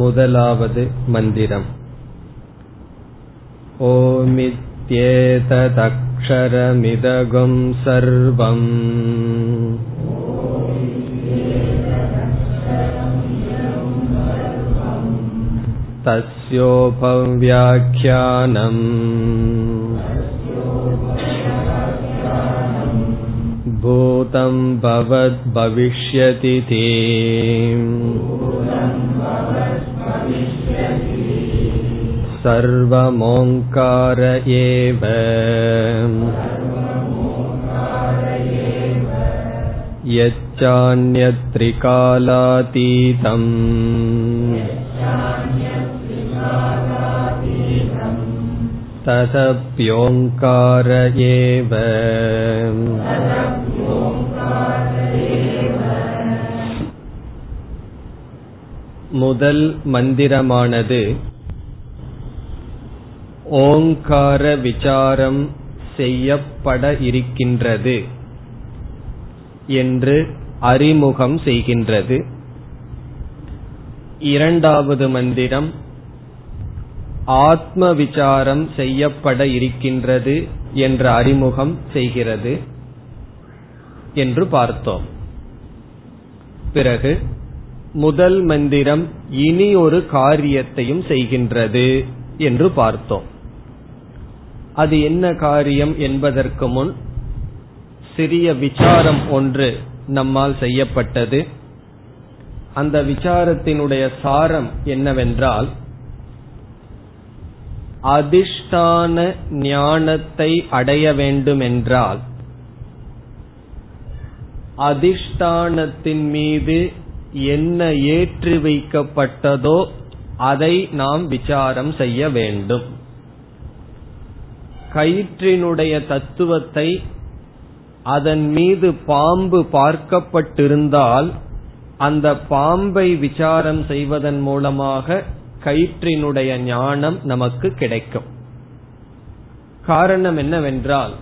முதலாவது மந்திரம் ओमित्येतदक्षरमिदगुं सर्वम् तस्योपव्याख्यानम् भूतं भवद्भविष्यति ते सर्वमोङ्कार एव यच्चान्यत्रिकालातीतम् तदप्योङ्कार एव முதல் மந்திரமானது ஓங்கார விசாரம் செய்யப்பட இருக்கின்றது என்று அறிமுகம் செய்கின்றது. இரண்டாவது மந்திரம் ஆத்ம விசாரம் செய்யப்பட இருக்கின்றது என்ற அறிமுகம் செய்கிறது என்று பார்த்தோம். பிறகு முதல் மந்திரம் இனி ஒரு காரியத்தையும் செய்கின்றது என்று பார்த்தோம். அது என்ன காரியம் என்பதற்கு முன் சிறிய விசாரம் ஒன்று நம்மால் செய்யப்பட்டது. அந்த விசாரத்தினுடைய சாரம் என்னவென்றால் அதிஷ்டான ஞானத்தை அடைய வேண்டுமென்றால் அதிஷ்டானத்தின் மீது என்ன ஏற்றி வைக்கப்பட்டதோ அதை நாம் விசாரம் செய்ய வேண்டும். கயிற்றினுடைய தத்துவத்தை அதன் மீது பாம்பு பார்க்கப்பட்டிருந்தால் அந்த பாம்பை விசாரம் செய்வதன் மூலமாக கயிற்றினுடைய ஞானம் நமக்கு கிடைக்கும். காரணம் என்னவென்றால்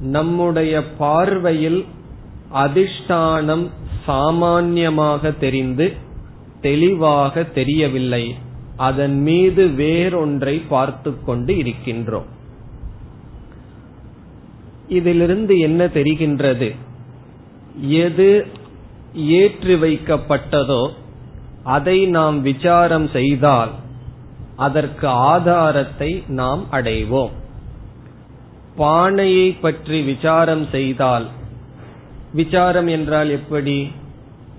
நம்முடைய பார்வையில் அதிஷ்டானம் சாமான்யமாக தெரிந்து தெளிவாக தெரியவில்லை. அதன் மீது வேறொன்றை பார்த்து கொண்டு இருக்கின்றோம். இதிலிருந்து என்ன தெரிகின்றது? எது ஏற்றி வைக்கப்பட்டதோ அதை நாம் விசாரம் செய்தால் அதற்கு ஆதாரத்தை நாம் அடைவோம். பானையை பற்றி விசாரம் செய்தால் விசாரம் என்றால் எப்படி?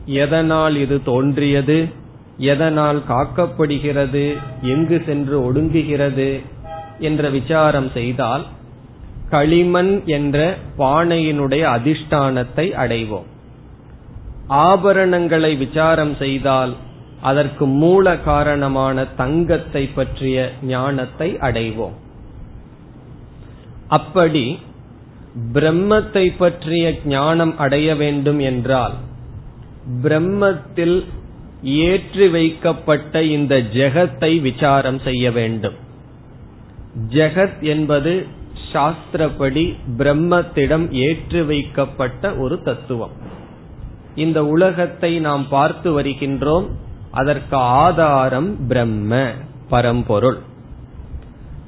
எதனால் இது தோன்றியது? எதனால் காக்கப்படுகிறது? எங்கு சென்று ஒடுங்குகிறது? என்ற விசாரம் செய்தால் களிமண் என்ற பானையினுடைய அதிஷ்டானத்தை அடைவோம். ஆபரணங்களை விசாரம் செய்தால் அதற்கு மூல காரணமான தங்கத்தை பற்றிய ஞானத்தை அடைவோம். அப்படி பிரம்மத்தை பற்றிய ஞானம் அடைய வேண்டும் என்றால் பிரம்மத்தில் ஏற்றி வைக்கப்பட்ட இந்த ஜெகத்தை விசாரம் செய்ய வேண்டும். ஜெகத் என்பது சாஸ்திரப்படி பிரம்மத்திடம் ஏற்று வைக்கப்பட்ட ஒரு தத்துவம். இந்த உலகத்தை நாம் பார்த்து வருகின்றோம். அதற்கு ஆதாரம் பிரம்ம பரம்பொருள்.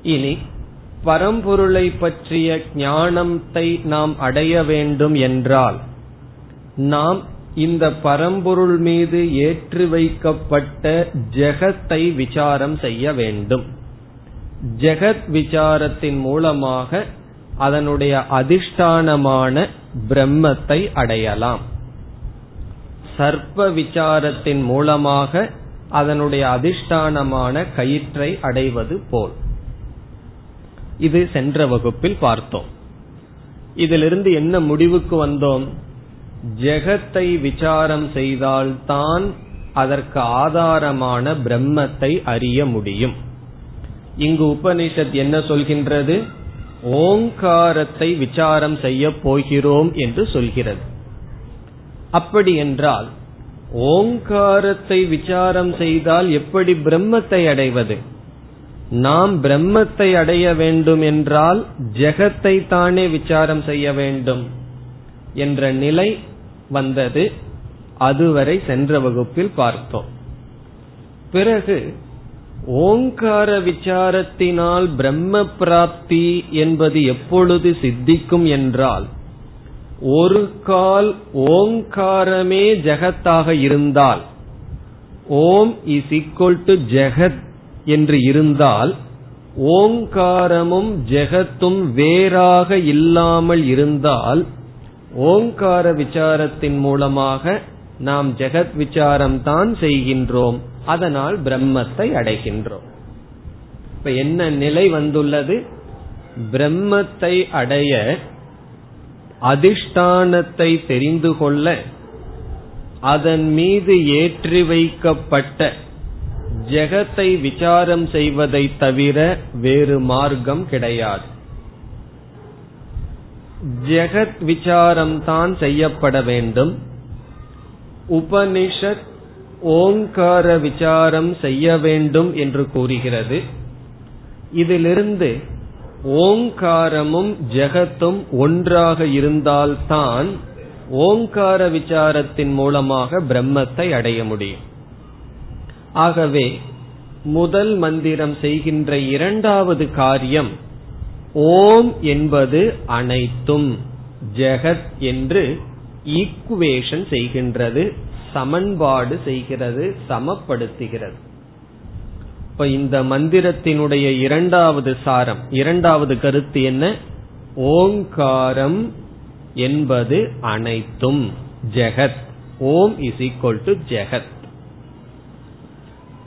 இனி பரம்பொருளை பற்றிய ஞானத்தை நாம் அடைய வேண்டும் என்றால் நாம் இந்த பரம்பொருள் மீது ஏற்று வைக்கப்பட்ட ஜெகத்தை விசாரம் செய்ய வேண்டும். ஜெகத் விசாரத்தின் மூலமாக அதனுடைய அதிஷ்டானமான பிரம்மத்தை அடையலாம். சர்ப்ப விசாரத்தின் மூலமாக அதனுடைய அதிஷ்டானமான கயிற்றை அடைவது போல். இது சென்ற வகுப்பில் பார்த்தோம். இதிலிருந்து என்ன முடிவுக்கு வந்தோம்? ஜெகத்தை விசாரம் செய்தால்தான் அதற்கு ஆதாரமான பிரம்மத்தை அறிய முடியும். இங்கு உபனிஷத் என்ன சொல்கின்றது? ஓங்காரத்தை விசாரம் செய்ய போகிறோம் என்று சொல்கிறது. அப்படி என்றால் ஓங்காரத்தை விசாரம் செய்தால் எப்படி பிரம்மத்தை அடைவது? நாம் பிரம்மத்தை அடைய வேண்டும் என்றால் ஜெகத்தை தானே விசாரம் செய்ய வேண்டும் என்ற நிலை வந்தது. அதுவரை சென்ற வகுப்பில் பார்த்தோம். பிறகு ஓங்கார விசாரத்தினால் பிரம்ம பிராப்தி என்பது எப்பொழுது சித்திக்கும் என்றால் ஒரு கால் ஓங்காரமே ஜெகத்தாக இருந்தால் ஓம் இஸ் ஈக்வல் டு ஜெகத் என்று இருந்தால் ஓங்காரமும் ஜெகத்தும் வேறாக இல்லாமல் இருந்தால் ஓங்கார விசாரத்தின் மூலமாக நாம் ஜெகத் விசாரம் தான் செய்கின்றோம். அதனால் பிரம்மத்தை அடைகின்றோம். இப்ப என்ன நிலை வந்துள்ளது? பிரம்மத்தை அடைய அதிஷ்டானத்தை தெரிந்து கொள்ள அதன் மீது ஏற்றி வைக்கப்பட்ட ஜெகத்தை விசாரம் செய்வதை தவிர வேறு மார்க்கம் கிடையாது. ஜெகத் விசாரம் தான் செய்யப்பட வேண்டும். உபனிஷத் ஓங்கார விசாரம் செய்ய வேண்டும் என்று கூறுகிறது. இதிலிருந்து ஓங்காரமும் ஜெகத்தும் ஒன்றாக இருந்தால்தான் ஓங்கார விசாரத்தின் மூலமாக பிரம்மத்தை அடைய முடியும். ஆகவே முதல் மந்திரம் செய்கின்ற இரண்டாவது காரியம் ஓம் என்பது அனைத்தும் ஜெகத் என்று ஈக்குவேஷன் செய்கின்றது. சமன்பாடு செய்கிறது சமப்படுத்துகிறது. இப்ப இந்த மந்திரத்தினுடைய இரண்டாவது சாரம் இரண்டாவது கருத்து என்ன? ஓங்காரம் என்பது அனைத்தும். ஜெகத். ஓம் இஸ் ஈக்வல் டு ஜெகத்.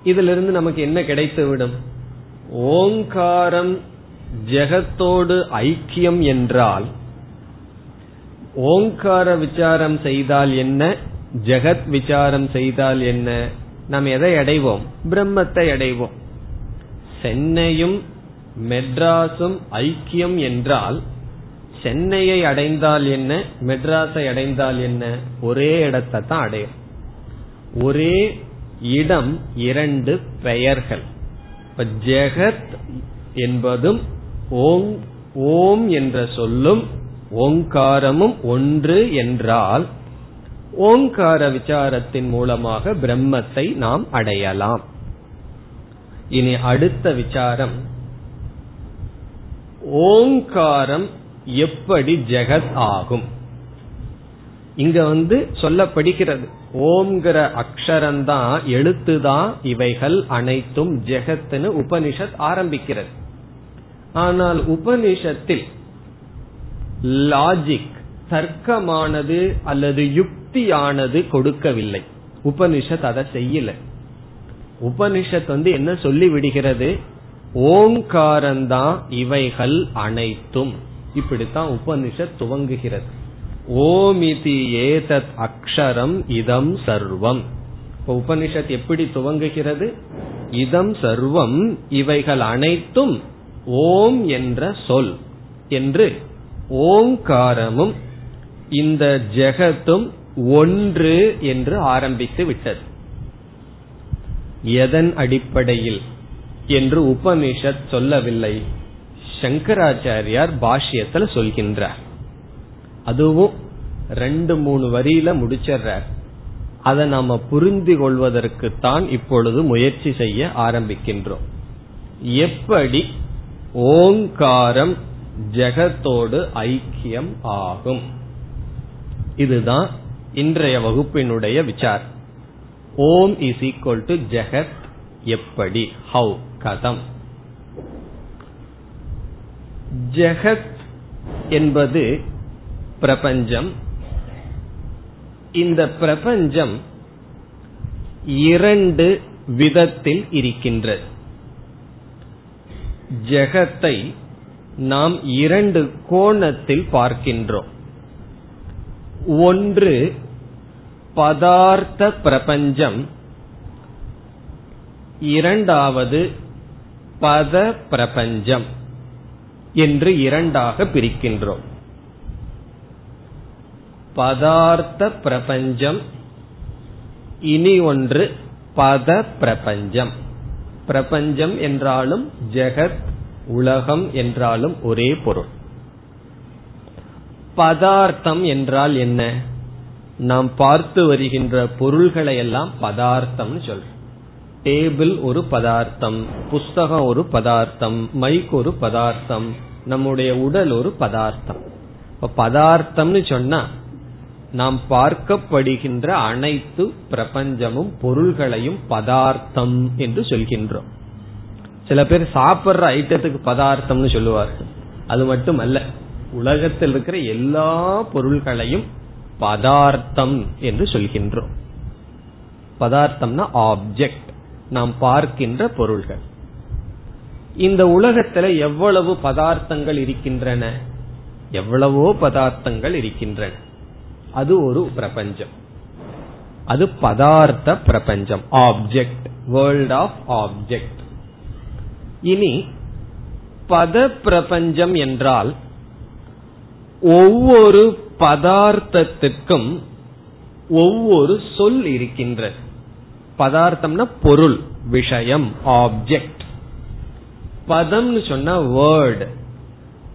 இதிலிருந்து நமக்கு என்ன கிடைத்துவிடும்? ஓங்காரம் ஜெகத்தோடு ஐக்கியம் என்றால் ஓங்கார விசாரம் செய்தால் என்ன? ஜெகத் விசாரம் செய்தால் என்ன? நாம் எதை அடைவோம்? பிரம்மத்தை அடைவோம். சென்னையும் மெட்ராஸும் ஐக்கியம் என்றால் சென்னையை அடைந்தால் என்ன? மெட்ராஸை அடைந்தால் என்ன? ஒரே இடத்தை தான் அடையும் ஒரே இடம் இரண்டு பெயர்கள். இப்ப ஜெகத் என்பதும் ஓம் ஓம் என்ற சொல்லும் ஓங்காரமும் ஒன்று என்றால் ஓங்கார விசாரத்தின் மூலமாக பிரம்மத்தை நாம் அடையலாம். இனி அடுத்த விசாரம். ஓங்காரம் எப்படி ஜெகத் ஆகும்? இங்க வந்து சொல்லப்படுகிறது. ஓம்ங்கிற அக்ஷரம்தான் எழுத்துதான் இவைகள் அனைத்தும் ஜெகத்னு உபனிஷத் ஆரம்பிக்கிறது. ஆனால் உபனிஷத்தில் லாஜிக் தர்க்கமானது அல்லது யுக்தியானது கொடுக்கவில்லை. உபனிஷத் அதை செய்யல. உபனிஷத் வந்து என்ன சொல்லி விடுகிறது ஓங்காரந்தான் இவைகள் அனைத்தும். இப்படித்தான் உபனிஷத் துவங்குகிறது. ஓமிதி ஏதத் அக்ஷரம் இதம் சர்வம். இப்ப உபனிஷத் எப்படி துவங்குகிறது? இதம் சர்வம் இவைகள் அனைத்தும் ஓம் என்ற சொல் என்று ஓங்காரமும் இந்த ஜெகத்தும் ஒன்று என்று ஆரம்பித்து விட்டது. எதன் அடிப்படையில் என்று உபனிஷத் சொல்லவில்லை. சங்கராச்சாரியார் பாஷ்யத்தில் சொல்கின்றார். அதுவும் ரெண்டு மூணு வரியில முடிச்சிடுறார் அதை நாம புரிந்து கொள்வதற்குத்தான் இப்பொழுது முயற்சி செய்ய ஆரம்பிக்கின்றோம். எப்படி ஓங்காரம் ஜெகத்தோடு ஐக்கியம் ஆகும்? இதுதான் இன்றைய வகுப்பினுடைய விசார். Om is equal to Jagat எப்படி? ஹவு கதம். ஜெகத் என்பது பிரபஞ்சம். இந்த பிரபஞ்சம் இரண்டு விதத்தில் இருக்கின்றது. ஜெகத்தை நாம் இரண்டு கோணத்தில் பார்க்கின்றோம். ஒன்று பதார்த்த பிரபஞ்சம். இரண்டாவது பத பிரபஞ்சம் என்று இரண்டாக பிரிக்கின்றோம். பதார்த்த பிரபஞ்சம் இனி ஒன்று பத பிரபஞ்சம். பிரபஞ்சம் என்றாலும் ஜெகத் உலகம் என்றாலும் ஒரே பொருள். பதார்த்தம் என்றால் என்ன? நாம் பார்த்து வருகின்ற பொருள்களை எல்லாம் பதார்த்தம்னு சொல்றோம். டேபிள் ஒரு பதார்த்தம் புஸ்தகம் ஒரு பதார்த்தம் மைக் ஒரு பதார்த்தம் நம்முடைய உடல் ஒரு பதார்த்தம். இப்ப பதார்த்தம்னு சொன்னா நாம் பார்க்கப்படுகின்ற அனைத்து பிரபஞ்சமும் பொருள்களையும் பதார்த்தம் என்று சொல்கின்றோம். சில பேர் சாப்பிடுற ஐட்டத்துக்கு பதார்த்தம்னு சொல்லுவார்கள். அது மட்டும் அல்ல உலகத்தில் இருக்கிற எல்லா பொருள்களையும் பதார்த்தம் என்று சொல்கின்றோம். பதார்த்தம்னா ஆப்ஜெக்ட் நாம் பார்க்கின்ற பொருள்கள். இந்த உலகத்துல எவ்வளவு பதார்த்தங்கள் இருக்கின்றன? எவ்வளவோ பதார்த்தங்கள் இருக்கின்றன. அது ஒரு பிரபஞ்சம். அது பதார்த்த பிரபஞ்சம். ஆப்ஜெக்ட் வேர்ல்ட் ஆஃப் ஆப்ஜெக்ட் இனி பத பிரபஞ்சம் என்றால் ஒவ்வொரு பதார்த்தத்துக்கும் ஒவ்வொரு சொல் இருக்கின்றது. பதார்த்தம்னா பொருள் விஷயம் ஆப்ஜெக்ட் பதம்னு சொன்னா வேர்டு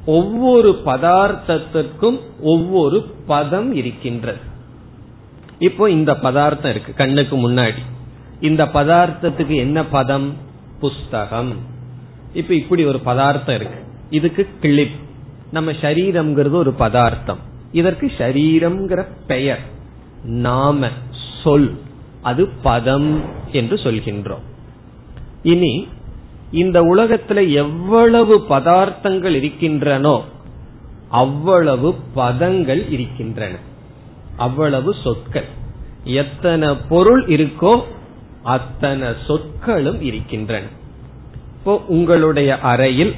ஒவ்வொரு பதார்த்தத்திற்கும் ஒவ்வொரு பதம் இருக்கின்றது. இப்போ இந்த பதார்த்தம் இருக்கு கண்ணுக்கு முன்னாடி. இந்த பதார்த்தத்துக்கு என்ன பதம்? புஸ்தகம். இப்ப இப்படி ஒரு பதார்த்தம் இருக்கு. இதுக்கு கிளிப். நம்ம சரீரம்ங்கிறது ஒரு பதார்த்தம். இதற்கு சரீரம்ங்கிற பெயர் நாம சொல் அது பதம் என்று சொல்கின்றோம். இனி இந்த உலகத்துல எவ்வளவு பதார்த்தங்கள் இருக்கின்றனோ அவ்வளவு பதங்கள் இருக்கின்றன. அவ்வளவு சொற்கள். எத்தனை பொருள் இருக்கோ அத்தனை சொற்களும் இருக்கின்றன. இப்போ உங்களுடைய அறையில்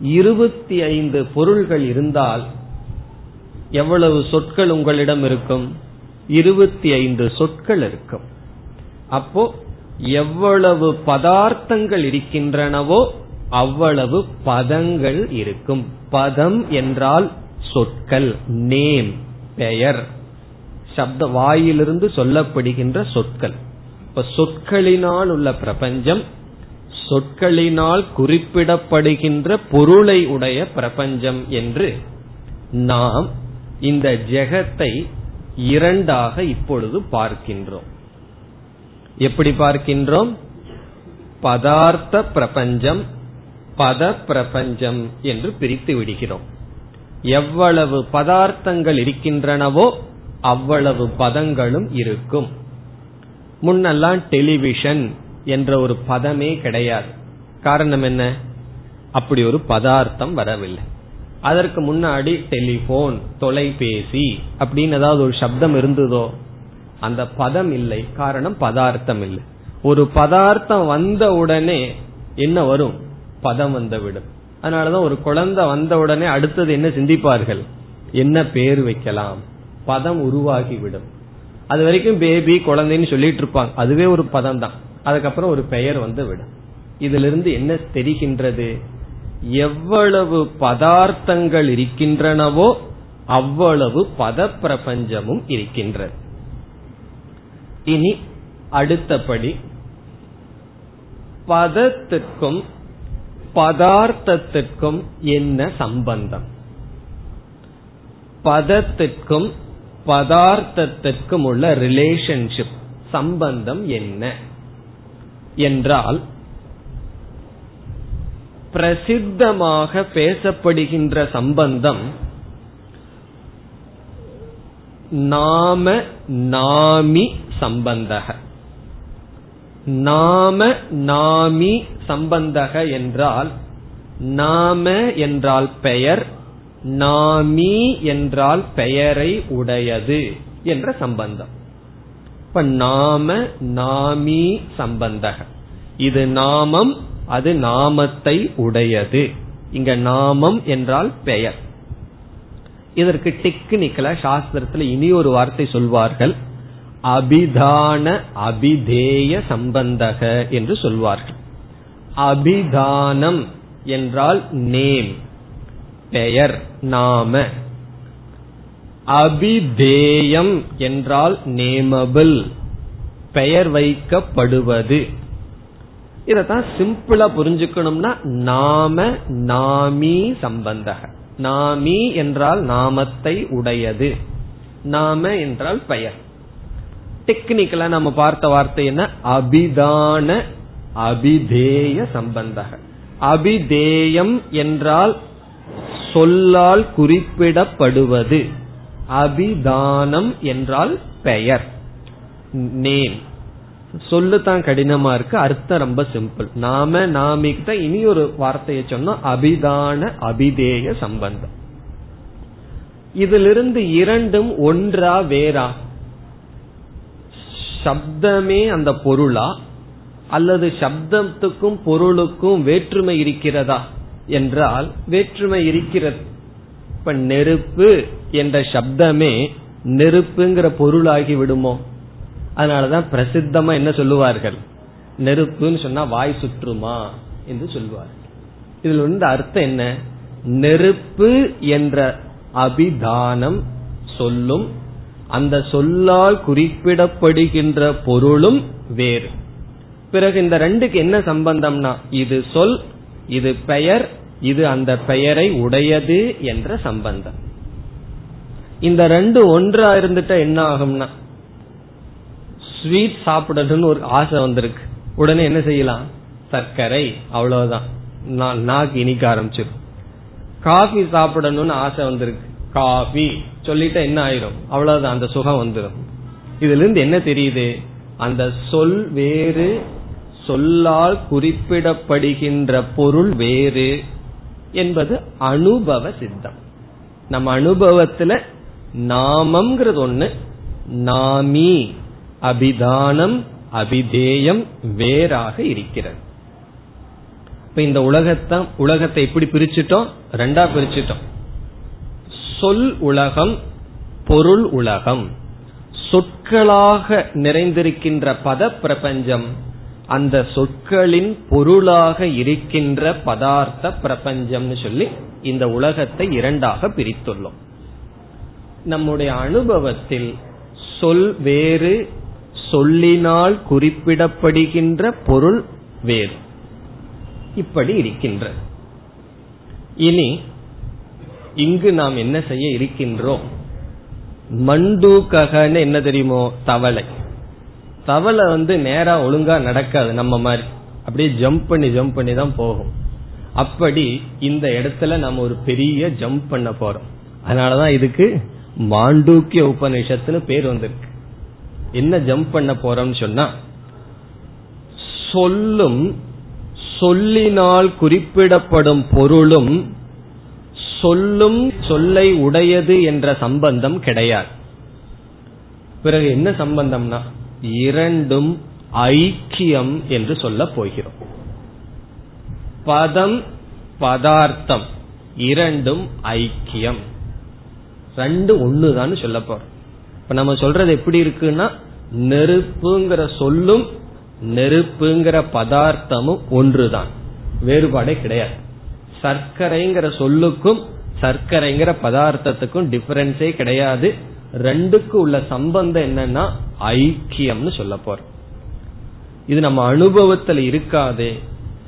இருபத்தி ஐந்து பொருள்கள் இருந்தால் எவ்வளவு சொற்கள் உங்களிடம் இருக்கும்? இருபத்தி ஐந்து சொற்கள் இருக்கும். அப்போ எவ்வளவு பதார்த்தங்கள் இருக்கின்றனவோ அவ்வளவு பதங்கள் இருக்கும். பதம் என்றால் சொற்கள் நேம் பெயர் சப்த வாயிலிருந்து சொல்லப்படுகின்ற சொற்கள். இப்ப சொற்களினால் உள்ள பிரபஞ்சம் சொற்களினால் குறிப்பிடப்படுகின்ற பொருளை உடைய பிரபஞ்சம் என்று நாம் இந்த ஜெகத்தை இரண்டாக இப்பொழுது பார்க்கின்றோம். எப்படி பார்க்கின்றோம்? பதார்த்த பிரபஞ்சம் பத பிரபஞ்சம் என்று பிரித்து விடுகிறோம். எவ்வளவு பதார்த்தங்கள் இருக்கின்றனவோ அவ்வளவு பதங்களும் இருக்கும். முன்னெல்லாம் டெலிவிஷன் என்ற ஒரு பதமே கிடையாது. காரணம் என்ன? அப்படி ஒரு பதார்த்தம் வரவில்லை. அதற்கு முன்னாடி டெலிபோன் தொலைபேசி அப்படின்னு ஏதாவது ஒரு சப்தம் இருந்ததோ அந்த பதம் இல்லை. காரணம் பதார்த்தம் இல்லை. ஒரு பதார்த்தம் வந்த உடனே என்ன வரும்? பதம் வந்துவிடும். அதனாலதான் ஒரு குழந்தை வந்த உடனே அடுத்தது என்ன சிந்திப்பார்கள்? என்ன பேர் வைக்கலாம்? பதம் உருவாகிவிடும். அது வரைக்கும் பேபி குழந்தைன்னு சொல்லிட்டு இருப்பாங்க. அதுவே ஒரு பதம் தான் அதுக்கப்புறம் ஒரு பெயர் வந்து விடும். இதிலிருந்து என்ன தெரிகின்றது? எவ்வளவு பதார்த்தங்கள் இருக்கின்றனவோ அவ்வளவு பத பிரபஞ்சமும் இருக்கின்றது. இனி அடுத்தபடி பதத்துக்கும் பதார்த்தத்துக்கும் என்ன சம்பந்தம்? பதத்துக்கும் பதார்த்தத்திற்கும் உள்ள ரிலேஷன்ஷிப் சம்பந்தம் என்ன? என்றால் பிரசித்தமாக பேசப்படுகின்ற சம்பந்தம் நாம நாமி சம்பந்தக. நாம நாமி சம்பந்தக என்றால் நாம என்றால் பெயர் நாமி என்றால் பெயரை உடையது என்ற சம்பந்தம். இப்ப நாம நாமி சம்பந்தக. இது நாமம் அது நாமத்தை உடையது. இங்க நாமம் என்றால் பெயர். இதற்கு டெக்னிக்கலா சாஸ்திரத்துல இனி ஒரு வார்த்தை சொல்வார்கள். அபிதான அபிதேய சம்பந்தக என்று சொல்வார்கள். அபிதானம் என்றால் நேம் பெயர் நாம. அபிதேயம் என்றால் நேமபிள் பெயர் வைக்கப்படுவது. இதத்தான் சிம்பிளா புரிஞ்சுக்கணும்னா நாம நாமி சம்பந்தக. நாமி என்றால் நாமத்தை உடையது. நாம என்றால் பெயர். டெக்னிக்கலா நம்ம பார்த்த வார்த்தை என்ன? அபிதான அபிதேய சம்பந்தக. அபிதேயம் என்றால் சொல்லால் குறிப்பிடப்படுவது. அபிதானம் என்றால் பெயர். நேம் சொல்லு தான் கடினமா இருக்கு அர்த்தம் ரொம்ப சிம்பிள் நாம நாமிக்கு இனி ஒரு வார்த்தையை சொன்னோம் அபிதான அபிதேய சம்பந்தம். இதிலிருந்து இரண்டும் ஒன்றா வேறா? சப்தமே அந்த பொருளா? அல்லது சப்தத்துக்கும் பொருளுக்கும் வேற்றுமை இருக்கிறதா? என்றால் வேற்றுமை இருக்கிறது இப்ப நெருப்பு என்ற சப்தமே நெருப்புங்கிற பொருளாகி விடுமோ? அதனாலதான் பிரசித்தமா என்ன சொல்லுவார்கள்? நெருப்புன்னு சொன்னா வாய் சுற்றுமா என்று சொல்லுவார் இதுல இருந்து அர்த்தம் என்ன? நெருப்பு என்ற அபிதானம் சொல்லும் அந்த சொல்லால் குறிப்பிடப்படுகின்ற பொருளும் வேறு. பிறகு இந்த ரெண்டுக்கு என்ன சம்பந்தம்னா இது சொல் இது பெயர் இது அந்த பெயரை உடையது என்ற சம்பந்தம். இந்த ரெண்டு ஒன்றா இருந்துட்டா என்ன ஆகும்னா ஸ்வீட் சாப்பிடணும்னு ஒரு ஆசை வந்திருக்கு. உடனே என்ன செய்யலாம்? சர்க்கரை அவ்வளவுதான். நாக்கு இனிக்க ஆரம்பிச்சிடும். காஃபி சாப்பிடணும்னு ஆசை வந்திருக்கு. காஃபி. சொல்லிட்டு என்ன ஆயிரும்? அவ்வளவுதான் அந்த சுகம் வந்துடும் இதுல இருந்து என்ன தெரியுது? அந்த சொல் வேறு சொல்லால் குறிப்பிடப்படுகின்ற பொருள் வேறு. என்பது அனுபவ சித்தம். நம்ம அனுபவத்துல நாமம்ங்கிறது ஒண்ணு நாமி அபிதானம் அபிதேயம் வேறாக இருக்கிறது. இப்ப இந்த உலகத்தான் உலகத்தை எப்படி பிரிச்சுட்டோம் ரெண்டா பிரிச்சுட்டோம். சொல் உலகம் பொருள் உலகம். சொற்களாக நிறைந்திருக்கின்ற பத பிரபஞ்சம் அந்த சொற்களின் பொருளாக இருக்கின்ற பதார்த்த பிரபஞ்சம்னு சொல்லி இந்த உலகத்தை இரண்டாக பிரித்துள்ளோம். நம்முடைய அனுபவத்தில் சொல் வேறு சொல்லினால் குறிப்பிடப்படுகின்ற பொருள் வேறு. இப்படி இருக்கின்ற இனி இங்கு நாம் என்ன செய்ய இருக்கின்றோம்? மண்டூக்ககன்னு என்ன தெரியுமோ? தவளை. தவளை வந்து நேரா ஒழுங்கா நடக்காது நம்ம மாதிரி. அப்படியே ஜம்ப் பண்ணி ஜம்ப் பண்ணி தான் போகும். அப்படி இந்த இடத்துல நம்ம ஒரு பெரிய ஜம்ப் பண்ண போறோம். அதனாலதான் இதுக்கு மாண்டூக்கிய உபநிஷத்துன்னு பேர் வந்திருக்கு. என்ன ஜம்ப் பண்ண போறோம்னு சொன்னா சொல்லும் சொல்லினால் குறிப்பிடப்படும் பொருளும் சொல்லும் சொல்லை உடையது என்ற சம்பந்தம் கிடையாது. பிறகு என்ன சம்பந்தம்னா இரண்டும் ஐக்கியம் என்று சொல்ல போகிறோம். பதம் பதார்த்தம் இரண்டும் ஐக்கியம். ரெண்டு ஒண்ணுதான் சொல்ல போறோம். இப்ப நம்ம சொல்றது எப்படி இருக்குன்னா நெருப்புங்கிற சொல்லும் நெருப்புங்கிற பதார்த்தமும் ஒன்றுதான். வேறுபாடே கிடையாது. சர்க்கரைங்கிற சொல்லுக்கும் சர்க்கரைங்கிற பதார்த்தத்துக்கும் டிஃபரன்ஸே கிடையாது. ரெண்டுக்கும் உள்ள சம்பந்தம் என்னன்னா ஐக்கியம்னு சொல்ல போறோம். இது நம்ம அனுபவத்தில் இருக்காதே.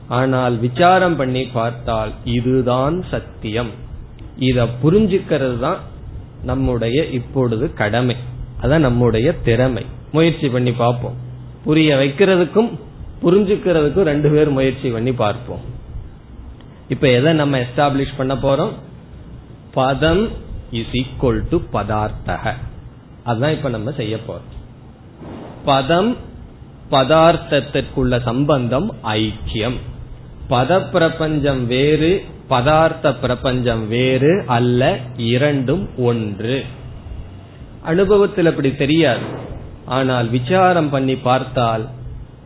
ஆனால் விசாரம் பண்ணி பார்த்தால் இதுதான் சத்தியம். இத புரிஞ்சுக்கிறது தான் நம்முடைய இப்பொழுது கடமை. அதான் நம்முடைய திறமை. முயற்சி பண்ணி பார்ப்போம். புரிய வைக்கிறதுக்கும் புரிஞ்சுக்கிறதுக்கும் ரெண்டு பேர் முயற்சி பண்ணி பார்ப்போம். இப்ப எதை நம்ம எஸ்டாப்ளிஷ் பண்ண போறோம்? பதம் இஸ் ஈக்குவல் டு பதார்த்தக அதுதான் இப்ப நம்ம செய்ய போறோம். பதம் பதார்த்தத்திற்குள்ள சம்பந்தம் ஐக்கியம். பத பிரபஞ்சம் வேறு பதார்த்த பிரபஞ்சம் வேறு அல்ல இரண்டும் ஒன்று. அனுபவத்தில் அப்படி தெரியாது. ஆனால் விசாரம் பண்ணி பார்த்தால்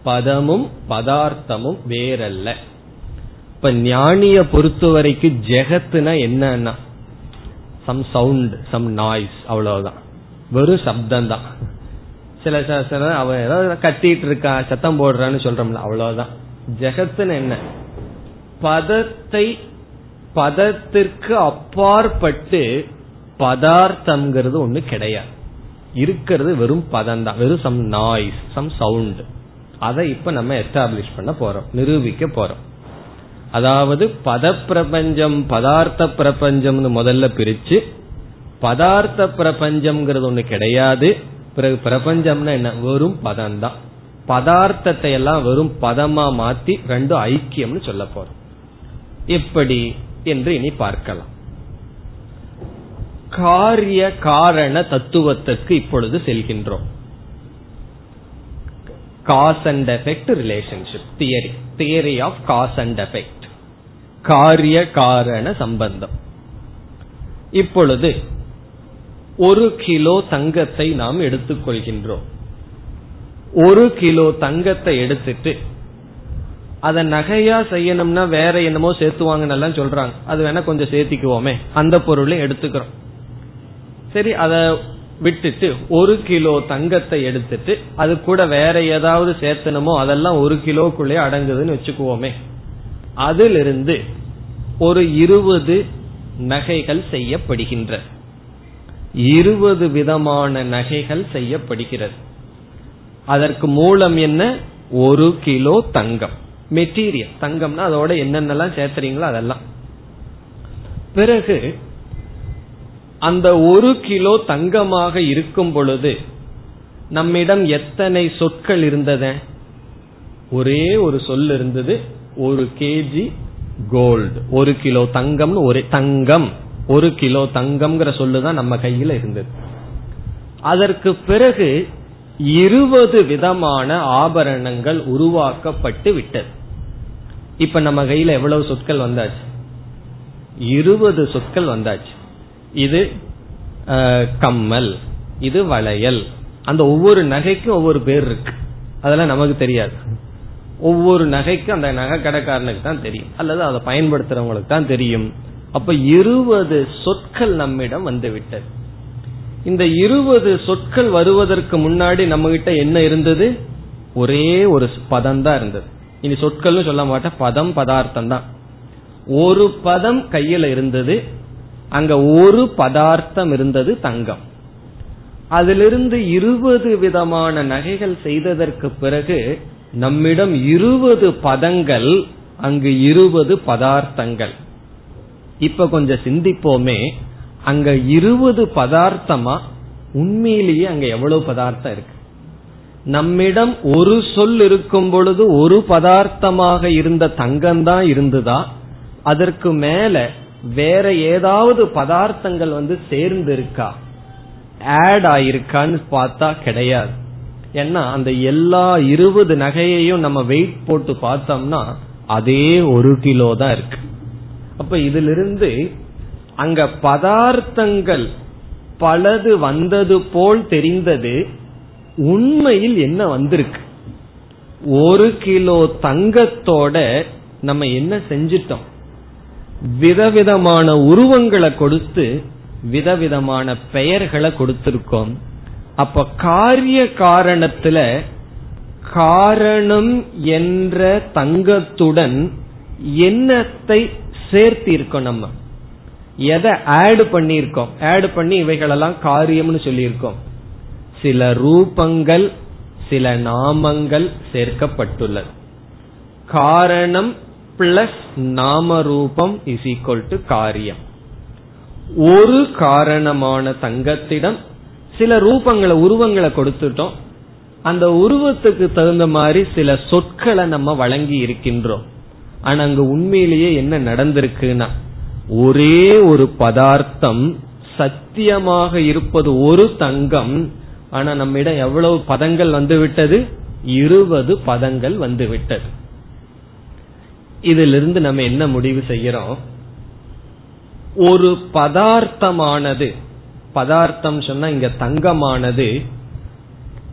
பதமும் பதார்த்தமும் வேறல்ல. இப்ப ஞானிய பொறுத்த வரைக்கும் ஜெகத்துனா என்னன்னா சம் சவுண்ட் சம் நாய்ஸ் அவ்வளவுதான். வெறும் சப்தம் தான் சில சில அவன் ஏதாவது கத்திட்டு இருக்கா சத்தம் போடுறான்னு சொல்றோம்ல அவ்வளவுதான். ஜெகத்துன்னு என்ன? பதத்தை பதத்திற்கு அப்பாற்பட்டு பதார்த்தம்ங்கிறது ஒண்ணு கிடையாது. இருக்கிறது வெறும் பதம் தான் வெறும் சம் நாய்ஸ் சம் சவுண்ட் அதை இப்ப நம்ம எஸ்டாப்ளிஷ் பண்ண போறோம் நிரூபிக்க போறோம். அதாவது பத பிரபஞ்சம் பதார்த்த பிரபஞ்சம்னு முதல்ல பிரிச்சு பதார்த்த பிரபஞ்சம்ங்கிறது ஒண்ணு கிடையாது. பிறகு பிரபஞ்சம்னா என்ன? வெறும் பதம் தான் பதார்த்தத்தை எல்லாம் வெறும் பதமா மாத்தி ரெண்டும் ஐக்கியம்னு சொல்ல போறோம். எப்படி என்று இனி பார்க்கலாம். காரிய காரண தத்துவத்துக்கு இப்பொழுது செல்கின்றோம். Cause and effect relationship theory theory of cause and effect காரிய காரண சம்பந்தம். இப்பொழுது ஒரு கிலோ தங்கத்தை நாம் எடுத்துக்கொள்கின்றோம். ஒரு கிலோ தங்கத்தை எடுத்துட்டு அதை நகையா செய்யணும்னா வேற என்னமோ சேர்த்துவாங்கன்னு சொல்றாங்க. அது வேணா கொஞ்சம் சேர்த்திக்குவோமே. அந்த பொருளையும் எடுத்துக்கிறோம். சரி அதை விட்டுட்டு ஒரு கிலோ தங்கத்தை எடுத்துட்டு அது கூட வேற ஏதாவது சேர்த்தணுமோ அதெல்லாம் ஒரு கிலோக்குள்ளே அடங்குதுன்னு வச்சுக்குவோமே. அதிலிருந்து ஒரு இருபது நகைகள் செய்யப்படுகின்ற. இருபது விதமான நகைகள் செய்யப்படுகிறது. அதற்கு மூலம் என்ன? ஒரு கிலோ தங்கம். மெட்டீரியல். தங்கம்னா அதோட என்னென்னலாம் சேர்த்துறீங்களோ அதெல்லாம். பிறகு அந்த ஒரு கிலோ தங்கமாக இருக்கும் பொழுது நம்மிடம் எத்தனை சொற்கள் இருந்தது? ஒரே ஒரு சொல் இருந்தது. ஒரு கேஜி கோல்டு ஒரு கிலோ தங்கம்னு ஒரு தங்கம் ஒரு கிலோ தங்கம்ங்கிற சொல்லுதான் நம்ம கையில இருந்தது. அதற்கு பிறகு இருபது விதமான ஆபரணங்கள் உருவாக்கப்பட்டு விட்டது. இப்ப நம்ம கையில எவ்வளவு சொற்கள் வந்தாச்சு? இருபது சொற்கள் வந்தாச்சு. இது கம்மல் இது வளையல். அந்த ஒவ்வொரு நகைக்கும் ஒவ்வொரு பேர் இருக்கு. அதெல்லாம் நமக்கு தெரியாது. ஒவ்வொரு நகைக்கும் அந்த நகை கடைக்காரனுக்கு தான் தெரியும். அல்லது அதை பயன்படுத்துறவங்களுக்கு தான் தெரியும். அப்ப இருபது சொற்கள் நம்மிடம் வந்துவிட்டது. இந்த இருபது சொற்கள் வருவதற்கு முன்னாடி நம்ம கிட்ட என்ன இருந்தது? ஒரே ஒரு பதம் தான் இருந்தது. இனி சொற்கள்னு சொல்ல மாட்டேன். பதம் பதார்த்தம் தான். ஒரு பதம் கையில இருந்தது. அங்க ஒரு பதார்த்தம் இருந்தது தங்கம். அதிலிருந்து இருபது விதமான நகைகள் செய்ததற்கு பிறகு நம்மிடம் இருபது பதங்கள் அங்கு இருபது பதார்த்தங்கள். இப்ப கொஞ்சம் சிந்திப்போமே அங்க இருபது பதார்த்தமா உண்மையிலேயே அங்க எவ்வளவு பதார்த்தம் இருக்கு? நம்மிடம் ஒரு சொல் இருக்கும் பொழுது ஒரு பதார்த்தமாக இருந்த தங்கம் தான் இருந்ததா? அதற்கு மேல வேற ஏதாவது பதார்த்தங்கள் வந்து சேர்ந்து இருக்கா ஆட் ஆயிருக்கான்னு பார்த்தா கிடையாது. ஏன்னா அந்த எல்லா இருபது நகையையும் நம்ம வெயிட் போட்டு பார்த்தோம்னா அதே ஒரு கிலோ தான் இருக்கு. அப்ப இதிலிருந்து அங்க பதார்த்தங்கள் பலது வந்தது போல் தெரிந்தது உண்மையில் என்ன வந்திருக்கு? ஒரு கிலோ தங்கத்தோட நம்ம என்ன செஞ்சிட்டோம்? விதவிதமான உருவங்களை கொடுத்து விதவிதமான பெயர்களை கொடுத்திருக்கோம். அப்ப காரிய காரணத்துல காரணம் என்ற தங்கத்துடன் எண்ணத்தை சேர்த்திருக்கோம் நம்ம. எதை ஆட் பண்ணிருக்கோம் ஆட் பண்ணி இவைகளெல்லாம் காரியம்னு சொல்லியிருக்கோம். சில ரூபங்கள் சில நாமங்கள் சேர்க்கப்பட்டுள்ளது. காரணம் பிளஸ் நாம ரூபம் இஸ் ஈக்வல் டு காரியம். ஒரு காரணமான தங்கத்திடம் சில ரூபங்களை உருவங்களை கொடுத்துட்டோம். அந்த உருவத்துக்கு தகுந்த மாதிரி சில சொற்களை நம்ம வழங்கி இருக்கின்றோம். ஆனா அங்க உண்மையிலேயே என்ன நடந்திருக்குன்னா ஒரே ஒரு பதார்த்தம் சத்தியமாக இருப்பது ஒரு தங்கம் ஆனா நம்மிடம் எவ்வளவு பதங்கள் வந்துவிட்டது? இருபது பதங்கள் வந்துவிட்டது. இதிலிருந்து நம்ம என்ன முடிவு செய்யறோம் ஒரு பதார்த்தமானது பதார்த்தம் சொன்னா இங்க தங்கமானது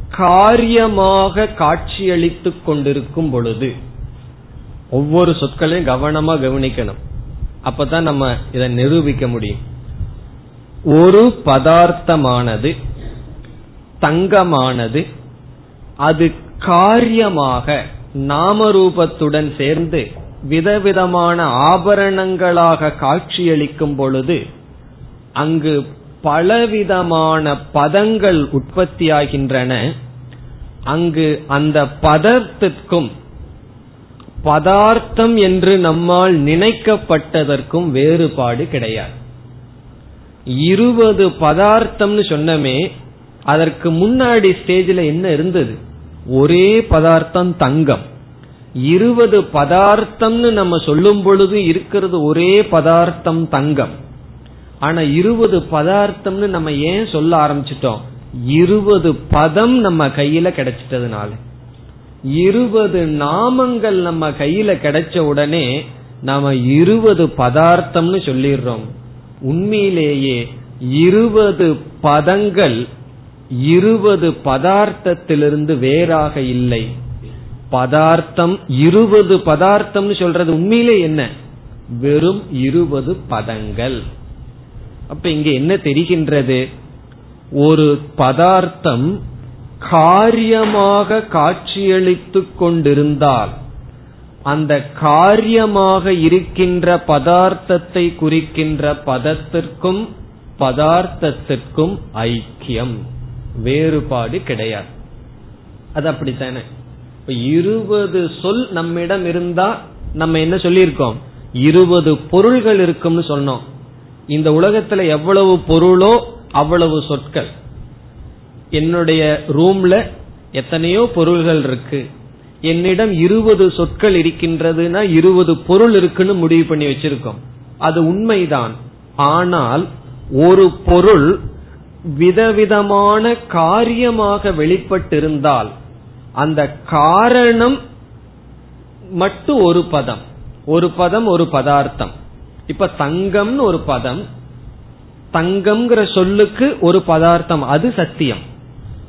காரியமாக காட்சியளித்துக் கொண்டிருக்கும் பொழுது ஒவ்வொரு சொற்களையும் கவனமா கவனிக்கணும். அப்பதான் நம்ம இதை நிரூபிக்க முடியும். ஒரு பதார்த்தமானது தங்கமானது அது காரியமாக நாமரூபத்துடன் சேர்ந்து விதவிதமான ஆபரணங்களாக காட்சியளிக்கும் பொழுது அங்கு பலவிதமான பதங்கள் உற்பத்தியாகின்றன. அங்கு அந்த பதத்திற்கும் பதார்த்தம் என்று நம்மால் நினைக்கப்பட்டதற்கும் வேறுபாடு கிடையாது. இருபது பதார்த்தம்னு சொன்னமே அதற்கு முன்னாடி ஸ்டேஜில் என்ன இருந்தது? ஒரே பதார்த்தம் தங்கம். இருபது பதார்த்தம்னு நம்ம சொல்லும் பொழுது இருக்கிறது ஒரே பதார்த்தம் தங்கம். ஆனா இருபது பதார்த்தம்னு நம்ம ஏன் சொல்ல ஆரம்பிச்சிட்டோம்? இருபது பதம் நம்ம கையில கிடைச்சிட்டதுனால. இருபது நாமங்கள் நம்ம கையில கிடைச்ச உடனே நாம இருபது பதார்த்தம்னு சொல்லிடுறோம். உண்மையிலேயே இருபது பதங்கள் இருபது பதார்த்தத்திலிருந்து வேறாக இல்லை. பதார்த்தம் இருபது பதார்த்தம்னு சொல்றது உண்மையிலே என்ன? வெறும் இருபது பதங்கள். அப்ப இங்க என்ன தெரிகின்றது? ஒரு பதார்த்தம் காரியமாக காட்சியளித்துக் கொண்டிருந்தால் அந்த காரியமாக இருக்கின்ற பதார்த்தத்தை குறிக்கின்ற பதத்திற்கும் பதார்த்தத்திற்கும் ஐக்கியம். வேறுபாடு கிடையாது. அது அப்படித்தானே? இருபது சொல் நம்மிடம் இருந்தா நம்ம என்ன சொல்லியிருக்கோம்? இருபது பொருள்கள் இருக்கும்னு சொன்னோம். இந்த உலகத்துல எவ்வளவு பொருளோ அவ்வளவு சொற்கள். என்னுடைய ரூம்ல எத்தனையோ பொருள்கள் இருக்கு. என்னிடம் இருபது சொற்கள் இருக்கின்றதுன்னா இருபது பொருள் இருக்குன்னு முடிவு பண்ணி வச்சிருக்கோம். அது உண்மைதான். ஆனால் ஒரு பொருள் விதவிதமான காரியமாக வெளிப்பட்டிருந்தால் அந்த காரணம் மட்டும் ஒரு பதம். ஒரு பதம் ஒரு பதார்த்தம். இப்ப தங்கம்னு ஒரு பதம் தங்கம்ங்கிற சொல்லுக்கு ஒரு பதார்த்தம் அது சத்தியம்.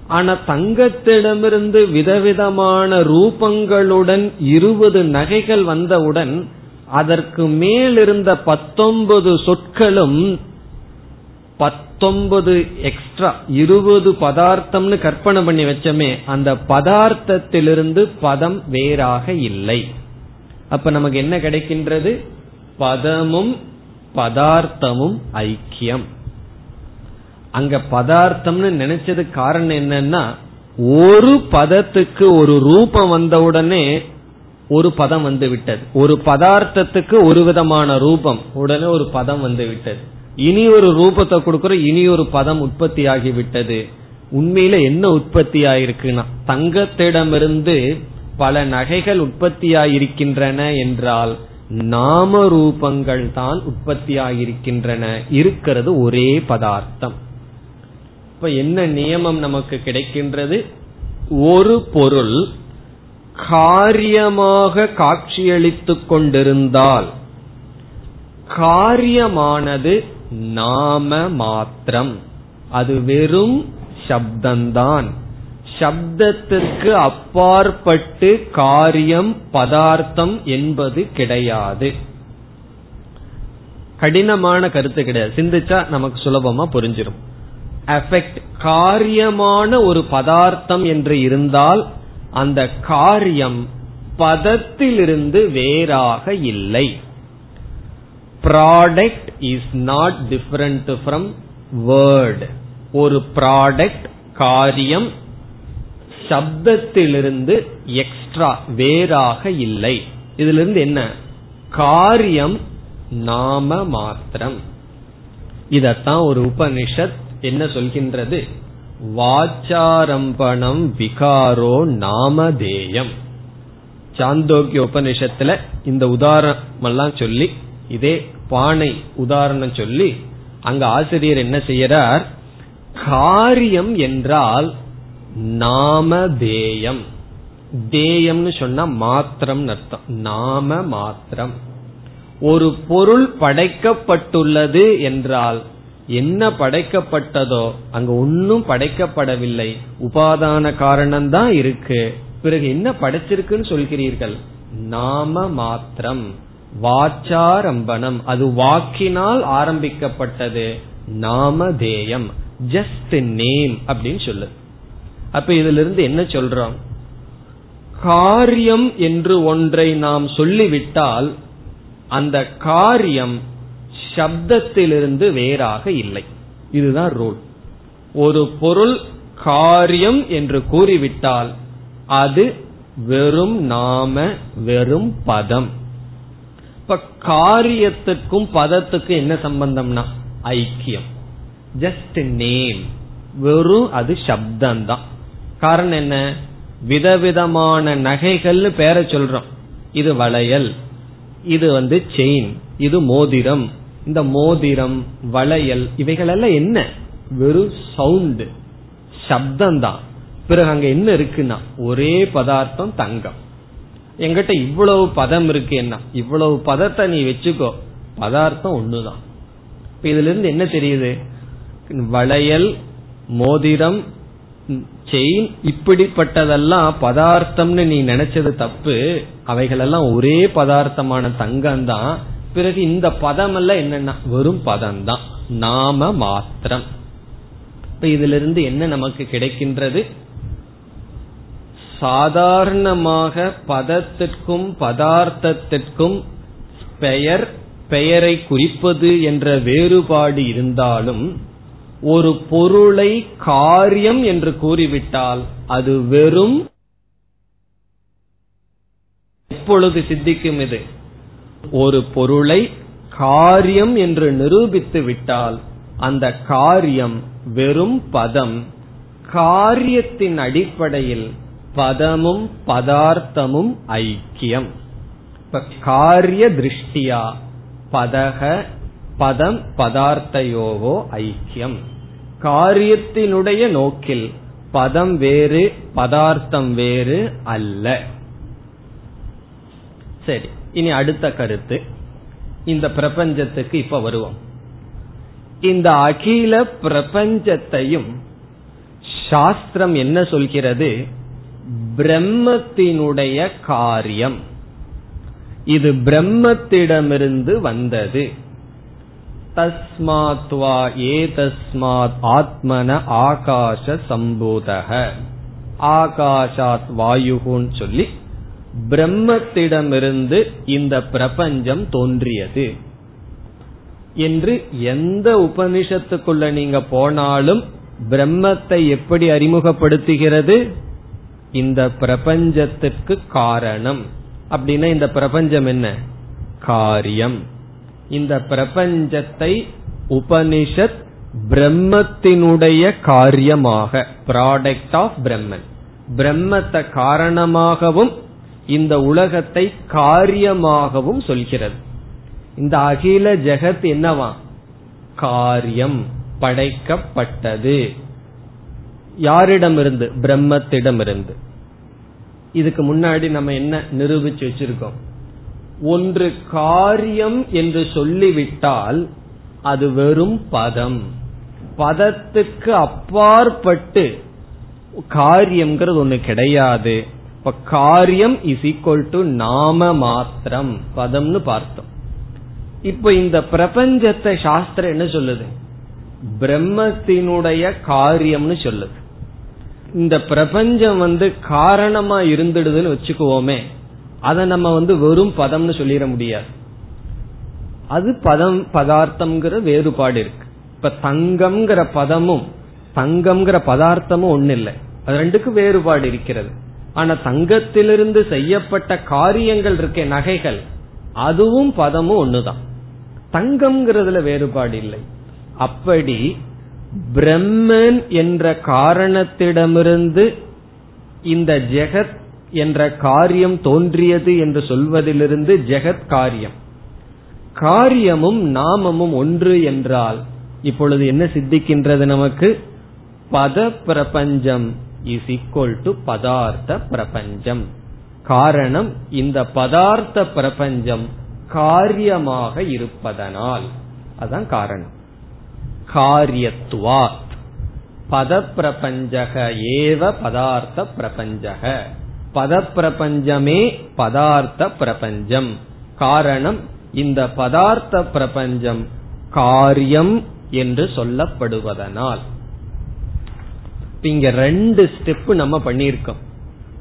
ஆனா தங்கத்திடமிருந்து விதவிதமான ரூபங்களுடன் இருபது நகைகள் வந்தவுடன் அதற்கு மேலிருந்த பத்தொன்பது சொற்களும் பத்தொன்பது எக்ஸ்ட்ரா இருபது பதார்த்தம்னு கற்பனை பண்ணி வச்சோமே அந்த பதார்த்தத்திலிருந்து பதம் வேறாக இல்லை. அப்ப நமக்கு என்ன கிடைக்கின்றது? பதமும் பதார்த்தமும் ஐக்கியம். அங்க பதார்த்தம்னு நினைச்சது காரணம் என்னன்னா ஒரு பதத்துக்கு ஒரு ரூபம் வந்தவுடனே ஒரு பதம் வந்து விட்டது. ஒரு பதார்த்தத்துக்கு ஒரு விதமான ரூபம் உடனே ஒரு பதம் வந்து விட்டது. இனி ஒரு ரூபத்தை கொடுக்கிற இனி ஒரு பதம் உற்பத்தி ஆகிவிட்டது உண்மையில என்ன உற்பத்தி ஆயிருக்குன்னா தங்கத்திடமிருந்து பல நகைகள் உற்பத்தியாயிருக்கின்றன என்றால் நாம ரூபங்கள் தான் உற்பத்தியாகிருக்கின்றன இருக்கிறது ஒரே பதார்த்தம். இப்ப என்ன நியமம் நமக்கு கிடைக்கின்றது? ஒரு பொருள் காரியமாக காட்சியளித்துக் கொண்டிருந்தால் காரியமானது நாம மாத்திரம். அது வெறும் சப்தந்தான் சப்தத்திற்கு அப்பாற்பட்டு காரியம் பதார்த்தம் என்பது கிடையாது. கடினமான கருத்து கிடையாது. சிந்திச்சா நமக்கு சுலபமா புரிஞ்சிடும் எஃபெக்ட் காரியமான ஒரு பதார்த்தம் என்று இருந்தால் அந்த காரியம் பதத்திலிருந்து வேறாக இல்லை. Product is not different from word ஒரு ப்ராடக்ட் காரியம் சப்தத்திலிருந்து எக்ஸ்ட்ரா வேறாக இல்லை. இதிலிருந்து என்ன? காரியம் நாம மாத்திரம் இதத்தான் ஒரு உபனிஷத் என்ன சொல்கின்றது? வாச்சாரம்பணம் விகாரோ நாமதேயம். சாந்தோக்கிய உபனிஷத்துல இந்த உதாரணம் எல்லாம் சொல்லி இதே பானை உதாரணம் சொல்லி அங்க ஆசிரியர் என்ன செய்யறார்? காரியம் என்றால் நாமதேயம். தேயம்னு சொன்னா மாத்திரம் அர்த்தம். நாம மாத்திரம். ஒரு பொருள் படைக்கப்பட்டுள்ளது என்றால் என்ன படைக்கப்பட்டதோ அங்க ஒன்னும் படைக்கப்படவில்லை. உபாதான காரணம் தான் இருக்கு. பிறகு என்ன படைச்சிருக்குன்னு சொல்கிறீர்கள்? நாம மாத்திரம். வாச்சாரம்பணம். அது வாக்கினால் ஆரம்பிக்கப்பட்டது. நாமதேயம். ஜஸ்ட் நேம் அப்படின்னு சொல்லுது. அப்ப இதுல இருந்து என்ன சொல்றோம்? காரியம் என்று ஒன்றை நாம் சொல்லிவிட்டால் அந்த காரியம் சப்தத்திலிருந்து வேறாக இல்லை. இதுதான் ரூல் ஒரு பொருள் காரியம் என்று கூறிவிட்டால் அது வெறும் நாம வெறும் பதம். இப்ப காரியத்துக்கும் பதத்துக்கும் என்ன சம்பந்தம்னா? ஐக்கியம். ஜஸ்ட் நேம் வெறும் அது சப்தம்தான். காரணம் என்ன? விதவிதமான நகைகள்னு பேரை சொல்றோம். இது வளையல். இது வந்து செயின் இது மோதிரம். இந்த மோதிரம் வளையல் இவைகளெல்லாம் என்ன? வெறும் சவுண்டு சப்தம் தான் பிறகு அங்க என்ன இருக்குன்னா ஒரே பதார்த்தம் தங்கம். எங்கிட்ட இவ்வளவு பதம் இருக்கு என்ன? இவ்வளவு பதத்தை நீ வச்சுக்கோ. பதார்த்தம் ஒண்ணுதான். இதுல இருந்து என்ன தெரியுது? வளையல் மோதிரம் செயின் இப்படிப்பட்டதெல்லாம் பதார்த்தம்னு நீ நினைச்சது தப்பு. அவைகளெல்லாம் ஒரே பதார்த்தமான தங்கம் தான் பிறகு இந்த பதம் எல்லாம் என்னன்னா? வெறும் பதம் தான் நாம மாத்திரம். இப்ப இதுல இருந்து என்ன நமக்கு கிடைக்கின்றது? சாதாரணமாக பதத்திற்கும் பதார்த்தத்திற்கும் பெயர் பெயரை குறிப்பது என்ற வேறுபாடு இருந்தாலும் ஒரு பொருளை காரியம் என்று கூறிவிட்டால் அது வெறும் எப்பொழுது சித்திக்கும் இது? ஒரு பொருளை காரியம் என்று நிரூபித்து விட்டால் அந்த காரியம் வெறும் பதம். காரியத்தின் அடிப்படையில் பதமும் பதார்த்தமும் ஐக்கியம். காரிய திருஷ்டியா? பதக பதம் பதார்த்தையோவோ ஐக்கியம். காரியத்தினுடைய நோக்கில் பதம் வேறு பதார்த்தம் வேறு அல்ல. சரி இனி அடுத்த கருத்து. இந்த பிரபஞ்சத்துக்கு இப்ப வருவோம். இந்த அகில பிரபஞ்சத்தையும் சாஸ்திரம் என்ன சொல்கிறது? பிரம்மத்தினுடைய காரியம். இது பிரம்மத்திடமிருந்து வந்தது. தஸ்மாத்வா ஏதஸ்மாத் ஆத்மன ஆகாஷ சம்பூதக ஆகாஷாத் வாயுகுன்னு சொல்லி பிரம்மத்திடமிருந்து இந்த பிரபஞ்சம் தோன்றியது। என்று எந்த உபனிஷத்துக்குள்ள நீங்க போனாலும் பிரம்மத்தை எப்படி அறிமுகப்படுத்துகிறது? இந்த பிரபஞ்சத்துக்கு காரணம். அப்படின்னா இந்த பிரபஞ்சம் என்ன? காரியம். இந்த பிரபஞ்சத்தை உபனிஷத் பிரம்மத்தினுடைய காரியமாக ப்ராடக்ட் ஆஃப் பிரம்மன் பிரம்மத்தை காரணமாகவும் இந்த உலகத்தை காரியமாகவும் சொல்கிறது. இந்த அகில ஜெகத் என்னவா? காரியம் படைக்கப்பட்டது. யாரிடமிருந்து? பிரம்மத்திடமிருந்து. இதுக்கு முன்னாடி நம்ம என்ன நிரூபிச்சு வச்சிருக்கோம்? ஒன்று காரியம் என்று சொல்லிவிட்டால் அது வெறும் பதம். பதத்துக்கு அப்பாற்பட்டு காரியம்ங்கிறது ஒண்ணு கிடையாது. இப்ப காரியம் இஸ் ஈக்வல் டு நாம மாத்திரம். பதம்னு பார்த்தோம். இப்ப இந்த பிரபஞ்சத்தை சாஸ்திரம் என்ன சொல்லுது? பிரம்மத்தினுடைய காரியம்னு சொல்லுது. இந்த பிரபஞ்சம் வந்து காரணமா இருந்துடுதுன்னு வச்சுக்குவோமே அதை நம்ம வந்து வெறும் பதம்னு சொல்லிட முடியாது. அது பதம் பதார்த்தம்ங்கிற வேறுபாடு இருக்கு. இப்ப தங்கம்ங்கிற பதமும் தங்கம்ங்கிற பதார்த்தமும் ஒன்னு இல்லை அது ரெண்டுக்கும் வேறுபாடு இருக்கிறது. ஆனா தங்கத்திலிருந்து செய்யப்பட்ட காரியங்கள் இருக்க நகைகள் அதுவும் பதமும் ஒண்ணுதான். தங்கம்ங்கிறதுல வேறுபாடு இல்லை. அப்படி பிரம்மன் என்ற காரணத்திடமிருந்து இந்த ஜெகத் என்ற காரியம் தோன்றியது என்று சொல்வதிலிருந்து ஜெகத் காரியம். காரியமும் நாமமும் ஒன்று என்றால் இப்பொழுது என்ன சித்திக்கின்றது நமக்கு? பத பிரபஞ்சம் இஸ் ஈக்வல் டு பதார்த்த பிரபஞ்சம். காரணம் இந்த பதார்த்த பிரபஞ்சம் காரியமாக இருப்பதனால். அதான் காரணம். காரியத்துவாத். பத பிரபஞ்சக ஏவ பதார்த்த பிரபஞ்சக. பதப்பிரபஞ்சமே பதார்த்த பிரபஞ்சம். காரணம் இந்த பதார்த்த பிரபஞ்சம் காரியம் என்று சொல்லப்படுவதனால். இங்க ரெண்டு ஸ்டெப் நம்ம பண்ணியிருக்கோம்.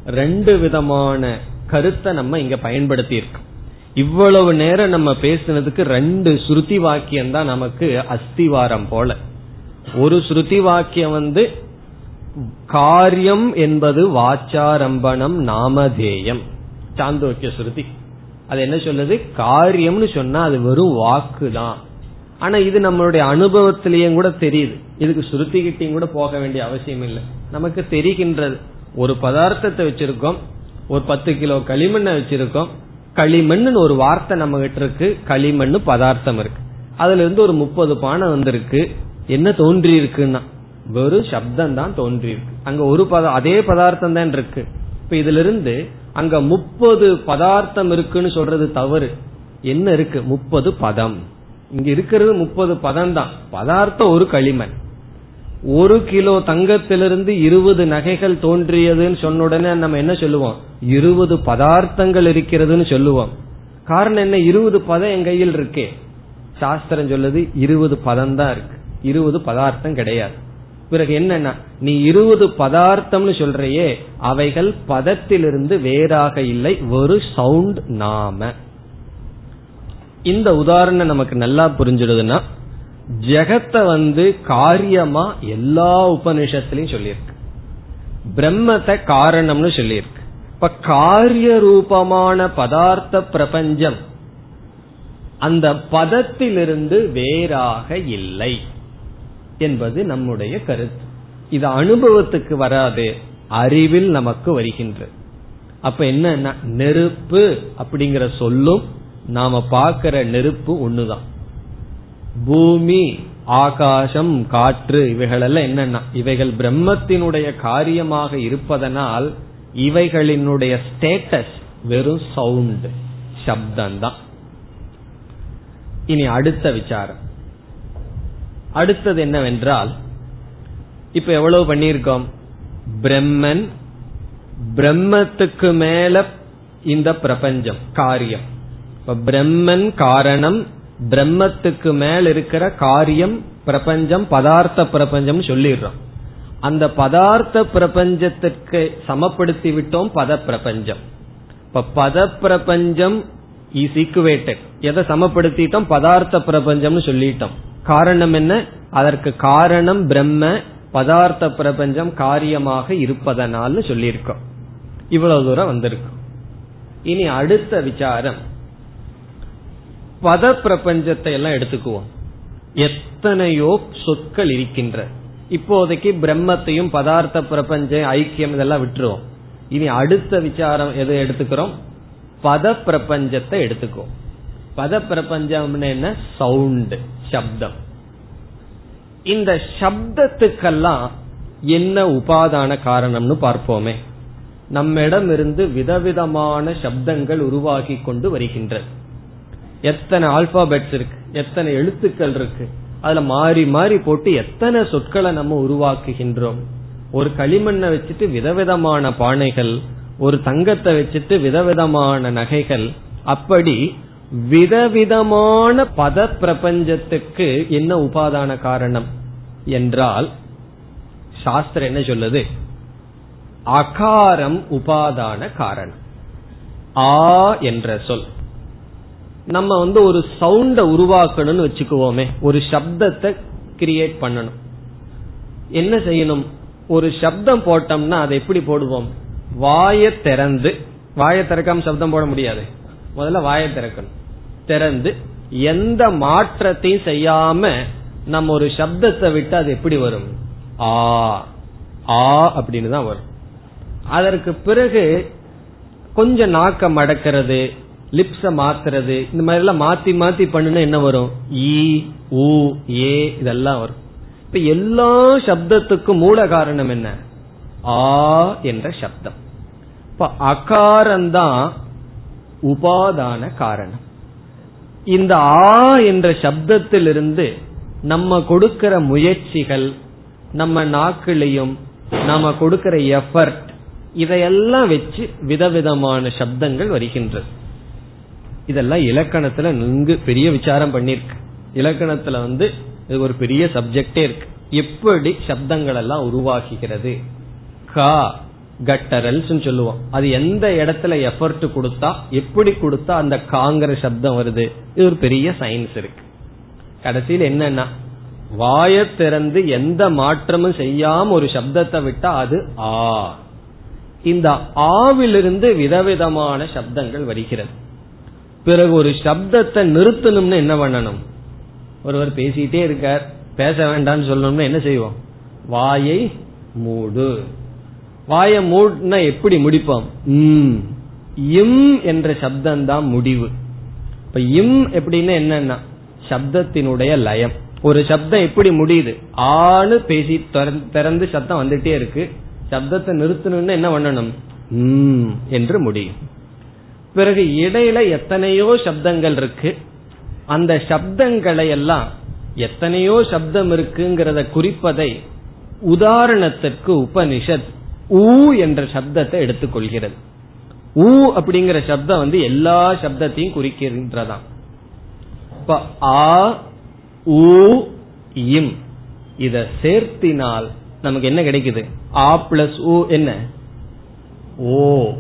ரெண்டு விதமான கருத்தை நம்ம இங்க பயன்படுத்தி இருக்கோம் இவ்வளவு நேரம் நம்ம பேசுனதுக்கு ரெண்டு ஸ்ருதி வாக்கியம் தான் நமக்கு அஸ்திவாரம் போல. ஒரு ஸ்ருதி வாக்கியம் வந்து காரியம் என்பது வாச்சாரம்பணம் நாமதேயம். சாந்தோக்கிய ஸ்ருதி. அது என்ன சொல்லுது? காரியம்னு சொன்னா அது வெறும் வாக்கு தான் ஆனா இது நம்மளுடைய அனுபவத்திலேயும் கூட தெரியுது. இதுக்கு ஸ்ருதி கிட்டையும் கூட போக வேண்டிய அவசியம் இல்லை. நமக்கு தெரிகின்றது. ஒரு பதார்த்தத்தை வச்சிருக்கோம். ஒரு பத்து கிலோ களிமண்ணை வச்சிருக்கோம். களிமண் ஒரு வார்த்தை நம்ம கிட்ட இருக்கு. களிமண் பதார்த்தம் இருக்கு. அதுல இருந்து ஒரு முப்பது பானை வந்திருக்கு. என்ன தோன்றி இருக்குன்னா வெறும் சப்தம் தான் தோன்றியிருக்கு. அங்க ஒரு பதம் அதே பதார்த்தம் தான் இருக்கு. இப்ப இதுல இருந்து அங்க முப்பது பதார்த்தம் இருக்குன்னு சொல்றது தவறு. என்ன இருக்கு? முப்பது பதம். இங்க இருக்கிறது முப்பது பதம் தான் பதார்த்தம் ஒரு களிமண். ஒரு கிலோ தங்கத்திலிருந்து இருபது நகைகள் தோன்றியதுன்னு சொன்ன உடனே நம்ம என்ன சொல்லுவோம்? இருபது பதார்த்தங்கள் இருக்கிறதுன்னு சொல்லுவோம். காரணம் என்ன? இருபது பதம் என் கையில் இருக்கே. சாஸ்திரம் சொல்லுது இருபது பதம் தான் இருக்கு. இருபது பதார்த்தம் கிடையாது. பிறகு என்னன்னா நீ இருபது பதார்த்தம்னு சொல்றையே அவைகள் பதத்திலிருந்து வேறாக இல்லை ஒரு சவுண்ட் நாம. இந்த உதாரணம் நமக்கு நல்லா புரிஞ்சிடுதுன்னா ஜெகத்தை வந்து காரியமா எல்லா உபனிஷத்துலயும் சொல்லியிருக்கு. பிரம்மத்தை காரணம்னு சொல்லியிருக்கு. இப்ப காரிய ரூபமான பதார்த்த பிரபஞ்சம் அந்த பதத்திலிருந்து வேறாக இல்லை. என்பது நம்முடைய கருத்து. இது அனுபவத்துக்கு வராது அறிவில் நமக்கு வருகின்றது அப்ப என்ன நெருப்பு அப்படிங்கிற சொல்லும் நாம பாக்கிற நெருப்பு ஒண்ணுதான். பூமி ஆகாசம் காற்று இவைகளெல்லாம் என்னன்னா இவைகள் பிரம்மத்தினுடைய காரியமாக இருப்பதனால் இவைகளினுடைய ஸ்டேட்டஸ் வெறும் சவுண்ட் சப்தம்தான். இனி அடுத்த விசாரம். அடுத்தது என்னவென்றால் இப்ப எவ்வளவு பண்ணியிருக்கோம்? பிரம்மன் பிரம்மத்துக்கு மேல இந்த பிரபஞ்சம் காரியம். இப்ப பிரம்மன் காரணம் பிரம்மத்துக்கு மேல் இருக்கிற காரியம் பிரபஞ்சம் பதார்த்த பிரபஞ்சம் சொல்லிடுறோம். அந்த பதார்த்த பிரபஞ்சத்திற்கு சமப்படுத்தி விட்டோம் பத பிரபஞ்சம். இப்ப பத பிரபஞ்சம் இஸ் ஈக்குவேட்டட் எதை சமப்படுத்திட்டோம்? பதார்த்த பிரபஞ்சம்னு சொல்லிட்டோம். காரணம் என்ன? அதற்கு காரணம் பிரம்ம பதார்த்த பிரபஞ்சம் காரியமாக இருப்பதனால் சொல்லியிருக்கோம். இவ்வளவு தூரம் வந்திருக்கும் இனி அடுத்த விசாரம். பத பிரபஞ்சத்தை எல்லாம் எடுத்துக்குவோம். எத்தனையோ சொற்கள் இருக்கின்ற. இப்போதைக்கு பிரம்மத்தையும் பதார்த்த பிரபஞ்சம் ஐக்கியம் இதெல்லாம் விட்டுருவோம். இனி அடுத்த விசாரம் எதை எடுத்துக்கிறோம்? பத பிரபஞ்சத்தை எடுத்துக்குவோம். பத பிரபஞ்சம் என்ன? சவுண்டு. சப்தம். இந்த சப்தத்துக்கெல்லாம் என்ன உபாதான காரணம்னு பார்ப்போமே. நம்மிடம் இருந்து விதவிதமான சப்தங்கள் உருவாகி கொண்டு வருகின்றது எத்தனை ஆல்பாபெட்ஸ் இருக்கு எத்தனை எழுத்துக்கள் இருக்கு அதுல மாறி மாறி போட்டு எத்தனை சொற்களை நம்ம உருவாக்குகின்றோம். ஒரு களிமண்ணை வச்சுட்டு விதவிதமான பானைகள் ஒரு தங்கத்தை வச்சுட்டு விதவிதமான நகைகள் அப்படி விதவிதமான பத பிரபஞ்சத்துக்கு என்ன உபாதான காரணம் என்றால் சாஸ்திரம் என்ன சொல்லுது? அகாரம் உபாதான காரணம். ஆ என்ற சொல். நம்ம வந்து ஒரு சவுண்ட உருவாக்கணும்னு வச்சுக்குவோமே ஒரு சப்தத்தை கிரியேட் பண்ணணும். என்ன செய்யணும்? ஒரு சப்தம் போட்டோம்னா அதை எப்படி போடுவோம்? வாய திறந்து வாயை திறக்காம சப்தம் போட முடியாது. முதல்ல வாயை திறக்கணும். திறந்து எந்த மாற்றத்தையும் செய்யாம நம்ம ஒரு சப்தத்தை விட்டு அது எப்படி வரும்? ஆ ஆ அப்படின்னு தான் வரும். அதற்கு பிறகு கொஞ்சம் நாக்க மடக்கிறது லிப்ஸ மாத்துறது இந்த மாதிரி எல்லாம் மாத்தி மாத்தி பண்ணுனா என்ன வரும்? ஈ ஊ ஏ இதெல்லாம் வரும். இப்ப எல்லா சப்தத்துக்கும் மூல காரணம் என்ன? ஆ என்ற சப்தம். இப்ப அகாரம்தான் உபாதான காரணம். இந்த ஆ என்ற சப்தத்திலிருந்து நம்ம கொடுக்கிற முயற்சிகள் நம்ம நாக்கிலையும் நம்ம கொடுக்கிற எஃபர்ட் இதையெல்லாம் வச்சு விதவிதமான சப்தங்கள் வருகின்றது. இதெல்லாம் இலக்கணத்துல நன்கு பெரிய விசாரம் பண்ணிருக்கு இலக்கணத்துல வந்து இது ஒரு பெரிய சப்ஜெக்டே இருக்கு. எப்படி சப்தங்கள் எல்லாம் உருவாக்குகிறது கா கட்டரல்ஸ் சொல்லுவோம். அது எந்த இடத்துல எஃபர்ட் கொடுத்தா எப்படி கொடுத்தா அந்த காங்கிற சப்தம் வருது? இது ஒரு பெரிய சயின்ஸ் இருக்கு. கடைசியில் என்னன்னா வாய திறந்து எந்த மாற்றமும் செய்யாம ஒரு சப்தத்தை விட்டா அது ஆ. இந்த ஆவிலிருந்து விதவிதமான சப்தங்கள் வருகிறது. பிறகு ஒரு சப்தத்தை நிறுத்தணும்னு என்ன பண்ணணும்? ஒருவர் பேசிட்டே இருக்கார். பேச வேண்டாம்னு சொல்லணும்னு என்ன செய்வோம்? வாயை மூடு. வாய மூடினா எப்படி முடிப்போம்? இம் என்ற சப்தம் தான் முடிவு. இப்ப இம் எப்படின்னு என்னன்னா சப்தத்தினுடைய லயம். ஒரு சப்தம் எப்படி முடியுது? ஆணு பேசி திறந்து சப்தம் வந்துட்டே இருக்கு. சப்தத்தை நிறுத்தணும்னு என்ன பண்ணணும்? என்று முடியும். பிறகு இடையில எத்தனையோ சப்தங்கள் இருக்கு. அந்த சப்தங்களை எல்லாம் எத்தனையோ சப்தம் இருக்குங்கிறத குறிப்பதை உதாரணத்திற்கு உபனிஷத் ஊ என்ற சப்தத்தை எடுத்துக்கொள்கிறது. ஊ அப்படிங்கிற சப்தம் வந்து எல்லா சப்தத்தையும் குறிக்கின்றதாம். இப்ப ஆ ஊ இம் இத சேர்த்தினால் நமக்கு என்ன கிடைக்குது? ஆ பிளஸ் ஊ என்ன? ஓ.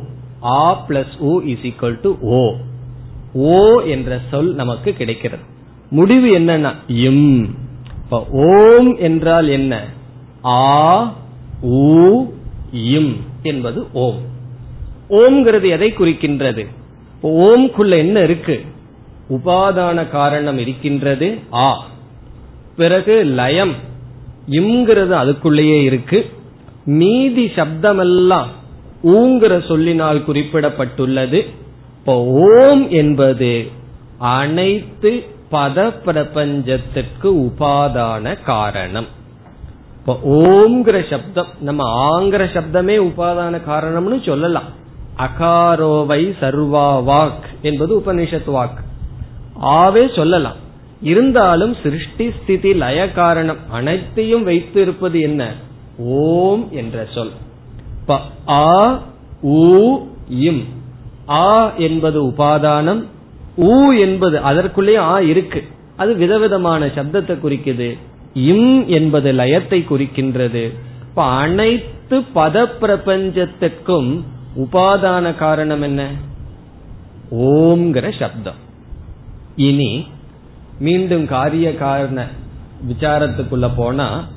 ஆ பிளஸ் ஊ இஸ் ஈக்வல் டு ஓ. ஓ என்ற சொல் நமக்கு கிடைக்கிறது. முடிவு என்னன்னா இம். இப்ப ஓம் என்றால் என்ன? ஆ ஊ இம் என்பது ஓம். ஓம்ங்கிறது எதை குறிக்கின்றது? ஓம்குள்ள என்ன இருக்கு? உபாதான காரணம் இருக்கின்றது ஆ. பிறகு லயம் இம்ங்கிறது அதுக்குள்ளேயே இருக்கு. மீதி சப்தமெல்லாம் ஊங்கிற சொல்லினால் குறிப்பிடப்பட்டுள்ளது. இப்போ ஓம் என்பது அனைத்து பத பிரபஞ்சத்திற்கு உபாதான காரணம். இப்போ ஓம்ங்கிற சப்தம் நம்ம ஆங்கிற சப்தமே உபாதான காரணம்னு சொல்லலாம். அகாரோவை சர்வா வாக் என்பது உபனிஷத் வாக் ஆவே சொல்லலாம். இருந்தாலும் சிருஷ்டி ஸ்திதி லய காரணம் அனைத்தையும் வைத்து இருப்பது என்ன? ஓம் என்ற சொல். ஆ ஊ இம். ஆ என்பது உபாதானம் ஊ என்பது அதற்குள்ளே ஆ இருக்கு. அது விதவிதமான சப்தத்தை குறிக்குது. இம் என்பது லயத்தை குறிக்கின்றது. இப்ப அனைத்து பத பிரபஞ்சத்திற்கும் உபாதான காரணம் என்ன? ஓம்ங்கிற சப்தம். இனி மீண்டும் காரிய காரண விசாரத்துக்குள்ள போனா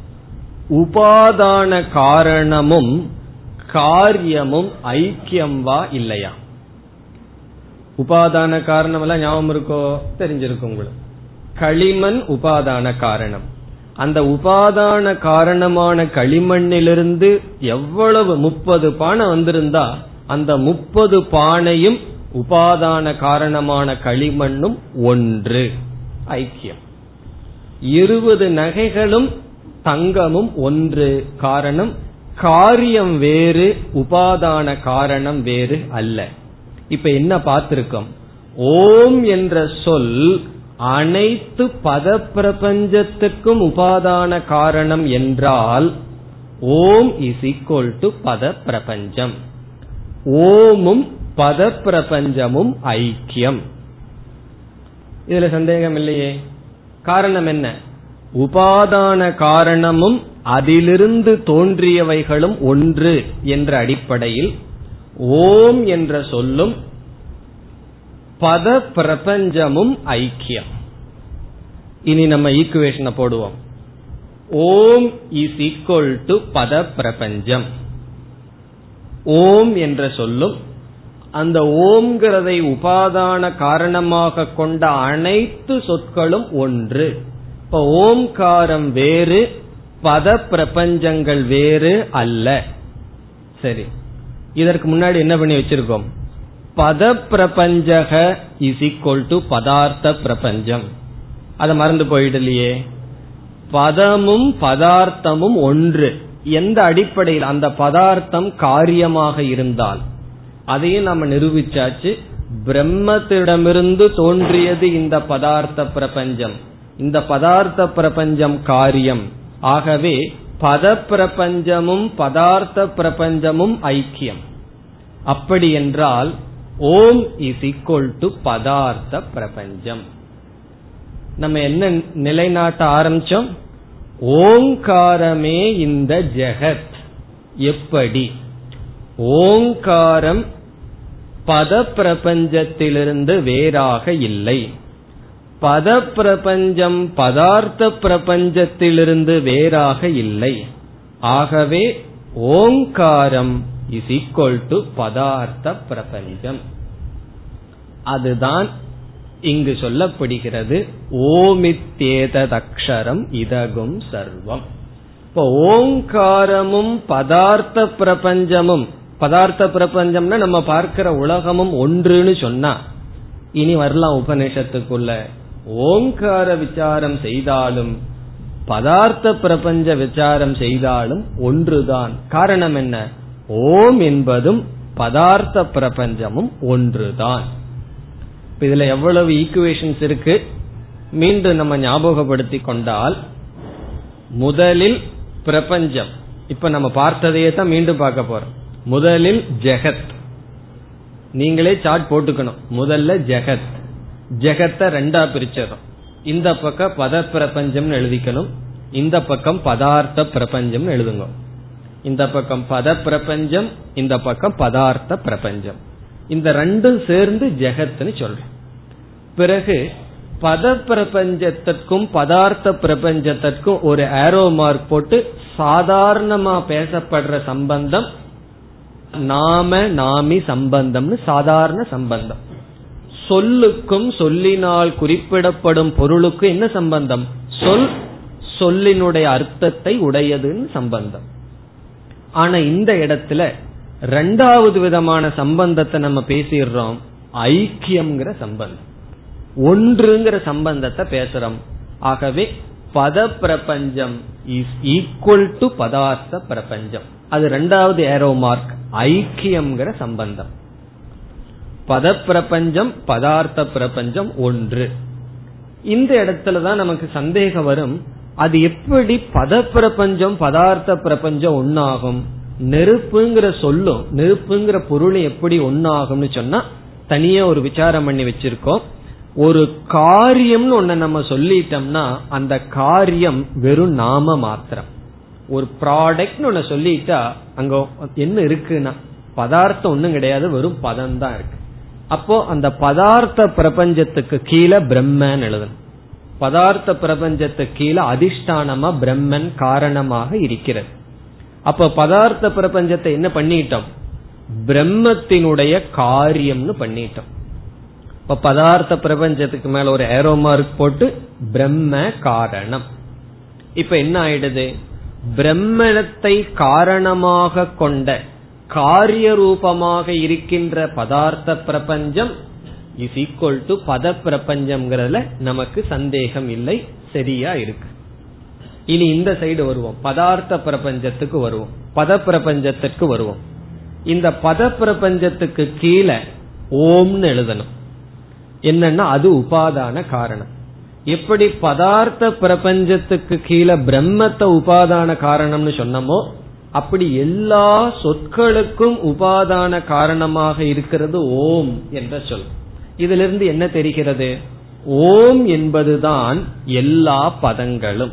உபாதான காரணமும் காரியமும் ஐக்கியம் வா இல்லையா? உபாதான காரணம் எல்லாம் ஞாபகம் இருக்கோ? தெரிஞ்சிருக்கும் உங்களுக்கு. களிமண் உபாதான காரணம். அந்த உபாதான காரணமான களிமண்ணிலிருந்து எவ்வளவு முப்பது பானை வந்திருந்தா அந்த முப்பது பானையும் உபாதான காரணமான களிமண்ணும் ஒன்று. ஐக்கியம். இருபது நகைகளும் தங்கமும் ஒன்று. காரணம் காரியம் வேறு உபாதான காரணம் வேறு அல்ல. இப்ப என்ன பார்த்திருக்கோம்? ஓம் என்ற சொல் அனைத்து பத பிரபஞ்சத்துக்கும் உபாதான காரணம் என்றால் ஓம் இஸ் ஈக்வல் டு பத பிரபஞ்சம் ஓமும் பத பிரபஞ்சமும் ஐக்கியம். இதுல சந்தேகம் இல்லையே. காரணம் என்ன? உபாதான காரணமும் அதிலிருந்து தோன்றியவைகளும் ஒன்று என்ற அடிப்படையில் ஓம் என்ற சொல்லும் பத பிரபஞ்சமும் ஐக்கியம். இனி நம்ம ஈக்குவேஷனை போடுவோம். ஓம் இஸ் ஈக்குவல் டு பத பிரபஞ்சம். ஓம் என்ற சொல்லும் அந்த ஓம்ங்கிறதை உபாதான காரணமாக கொண்ட அனைத்து சொற்களும் ஒன்று. இப்ப ஓம்காரம் வேறு பத பிரபஞ்சங்கள் வேறு அல்ல. சரி. இதற்கு முன்னாடி என்ன பண்ணி வச்சிருக்கோம்? பத பிரபஞ்சக இஸ் ஈக்வல் டு பதார்த்த பிரபஞ்சம். அதை மறந்து போயிடலையே. பதமும் பதார்த்தமும் ஒன்று. எந்த அடிப்படையில் அந்த பதார்த்தம் காரியமாக இருந்தால் அதையும் நம்ம நிரூபிச்சாச்சு. பிரம்மத்திடமிருந்து தோன்றியது இந்த பதார்த்த பிரபஞ்சம். இந்த பதார்த்த பிரபஞ்சம் காரியம். ஆகவே பத பிரபஞ்சமும் பதார்த்த பிரபஞ்சமும் ஐக்கியம். அப்படி என்றால் ஓம் இஸ் ஈக்வல் டு பதார்த்த பிரபஞ்சம். நம்ம என்ன நிலைநாட்ட ஆரம்பிச்சோம்? ஓங்காரமே இந்த ஜெகத். எப்படி? ஓங்காரம் பத பிரபஞ்சத்திலிருந்து வேறாக இல்லை. பத பிரபஞ்சம் பதார்த்த பிரபஞ்சத்திலிருந்து வேறாக இல்லை. ஆகவே ஓங்காரம் இஸ் ஈக்வல் டு பதார்த்த பிரபஞ்சம். அதுதான் இங்கு சொல்லப்படுகிறது ஓமித்தேததக்ஷரம் இதகும் சர்வம். இப்போ ஓங்காரமும் பதார்த்த பிரபஞ்சமும் பதார்த்த பிரபஞ்சம்னா நம்ம பார்க்கிற உலகமும் ஒன்றுன்னு சொன்னா இனி வரலாம் உபநிஷத்துக்குள்ள. ஓங்கார விசாரம் செய்தாலும் பதார்த்த பிரபஞ்ச விசாரம் செய்தாலும் ஒன்றுதான். காரணம் என்ன? ஓம் என்பதும் பதார்த்த பிரபஞ்சமும் ஒன்றுதான். இதுல எவ்வளவு ஈக்குவேஷன்ஸ் இருக்கு? மீண்டும் நம்ம ஞாபகப்படுத்தி கொண்டால் முதலில் பிரபஞ்சம். இப்ப நம்ம பார்த்ததையே தான் மீண்டும் பார்க்க போறோம். முதலில் ஜெகத். நீங்களே சார்ட் போட்டுக்கணும். முதல்ல ஜெகத். ஜெகத்தை ரெண்டா பிரிச்சிடும் இந்த பக்கம் பத பிரபஞ்சம்னு எழுதிக்கணும். இந்த பக்கம் பதார்த்த பிரபஞ்சம் எழுதுங்க. இந்த பக்கம் பத பிரபஞ்சம் இந்த பக்கம் பதார்த்த பிரபஞ்சம். இந்த ரெண்டும் சேர்ந்து ஜெகத்னு சொல்றோம் பிறகு பத பிரபஞ்சத்திற்கும் பதார்த்த பிரபஞ்சத்திற்கும் ஒரு ஆரோ மார்க் போட்டு சாதாரணமா பேசப்படுற சம்பந்தம் நாம நாமி சம்பந்தம்னு சாதாரண சம்பந்தம். சொல்லுக்கும் சொல்லினால் குறிப்பிடப்படும் பொருளுக்கும் என்ன சம்பந்தம்? சொல் சொல்லினுடைய அர்த்தத்தை உடையதுன்னு சம்பந்தம். ஆனா இந்த இடத்துல ரெண்டாவது விதமான சம்பந்தத்தை நம்ம பேசிடுறோம் ஐக்கியம்ங்கிற சம்பந்தம். ஒன்றுங்கிற சம்பந்தத்தை பேசுறோம். ஆகவே பத பிரபஞ்சம் இஸ் ஈக்குவல் டு பதார்த்த பிரபஞ்சம். அது ரெண்டாவது ஏரோ மார்க் ஐக்கியம்ங்கிற சம்பந்தம். பத பிரபஞ்சம் பதார்த்த பிரபஞ்சம் ஒன்று. இந்த இடத்துலதான் நமக்கு சந்தேகம் வரும். அது எப்படி பத பிரபஞ்சம் பதார்த்த பிரபஞ்சம் ஒன்னாகும் நெருப்புங்கிற சொல்லும் நெருப்புங்கிற பொருள் எப்படி ஒன்னாகும்னு சொன்னா தனியா ஒரு விசாரம் பண்ணி வச்சிருக்கோம். ஒரு காரியம்னு ஒன்ன நம்ம சொல்லிட்டோம்னா அந்த காரியம் வெறும் நாம மாத்திரம். ஒரு ப்ராடக்ட்னு ஒன்னு சொல்லிட்டா அங்க என்ன இருக்குன்னா பதார்த்தம் ஒன்னும் கிடையாது வெறும் பதம் தான் இருக்கு. அப்போ அந்த பதார்த்த பிரபஞ்சத்துக்கு கீழே பிரம்மன் எழுதணும். பதார்த்த பிரபஞ்சத்துக்கு கீழே அதிஷ்டானமா பிரம்மன் காரணமாக இருக்கிறது. அப்ப பதார்த்த பிரபஞ்சத்தை என்ன பண்ணிட்டோம்? பிரம்மத்தினுடைய காரியம்னு பண்ணிட்டோம். இப்ப பதார்த்த பிரபஞ்சத்துக்கு மேல ஒரு ஏரோ மார்க் போட்டு பிரம்ம காரணம். இப்ப என்ன ஆயிடுது? பிரம்மணத்தை காரணமாக கொண்ட காரிய ரூபமாக இருக்கின்ற பதார்த்த பிரபஞ்சம் இஸ் ஈக்வல் டு பத பிரபஞ்சம்ங்கிறதுல நமக்கு சந்தேகம் இல்லை சரியா இருக்கு. இனி இந்த சைடு வருவோம். பதார்த்த பிரபஞ்சத்துக்கு வருவோம். பத பிரபஞ்சத்துக்கு வருவோம். இந்த பத பிரபஞ்சத்துக்கு கீழே ஓம்னு எழுதணும். என்னன்னா அது உபாதான காரணம். எப்படி பதார்த்த பிரபஞ்சத்துக்கு கீழே பிரம்மத்தை உபாதான காரணம்னு சொன்னமோ அப்படி எல்லா சொற்களுக்கும் உபாதான காரணமாக இருக்கிறது ஓம் என்ற சொல். இதிலிருந்து என்ன தெரிகிறது? ஓம் என்பதுதான் எல்லா பதங்களும்.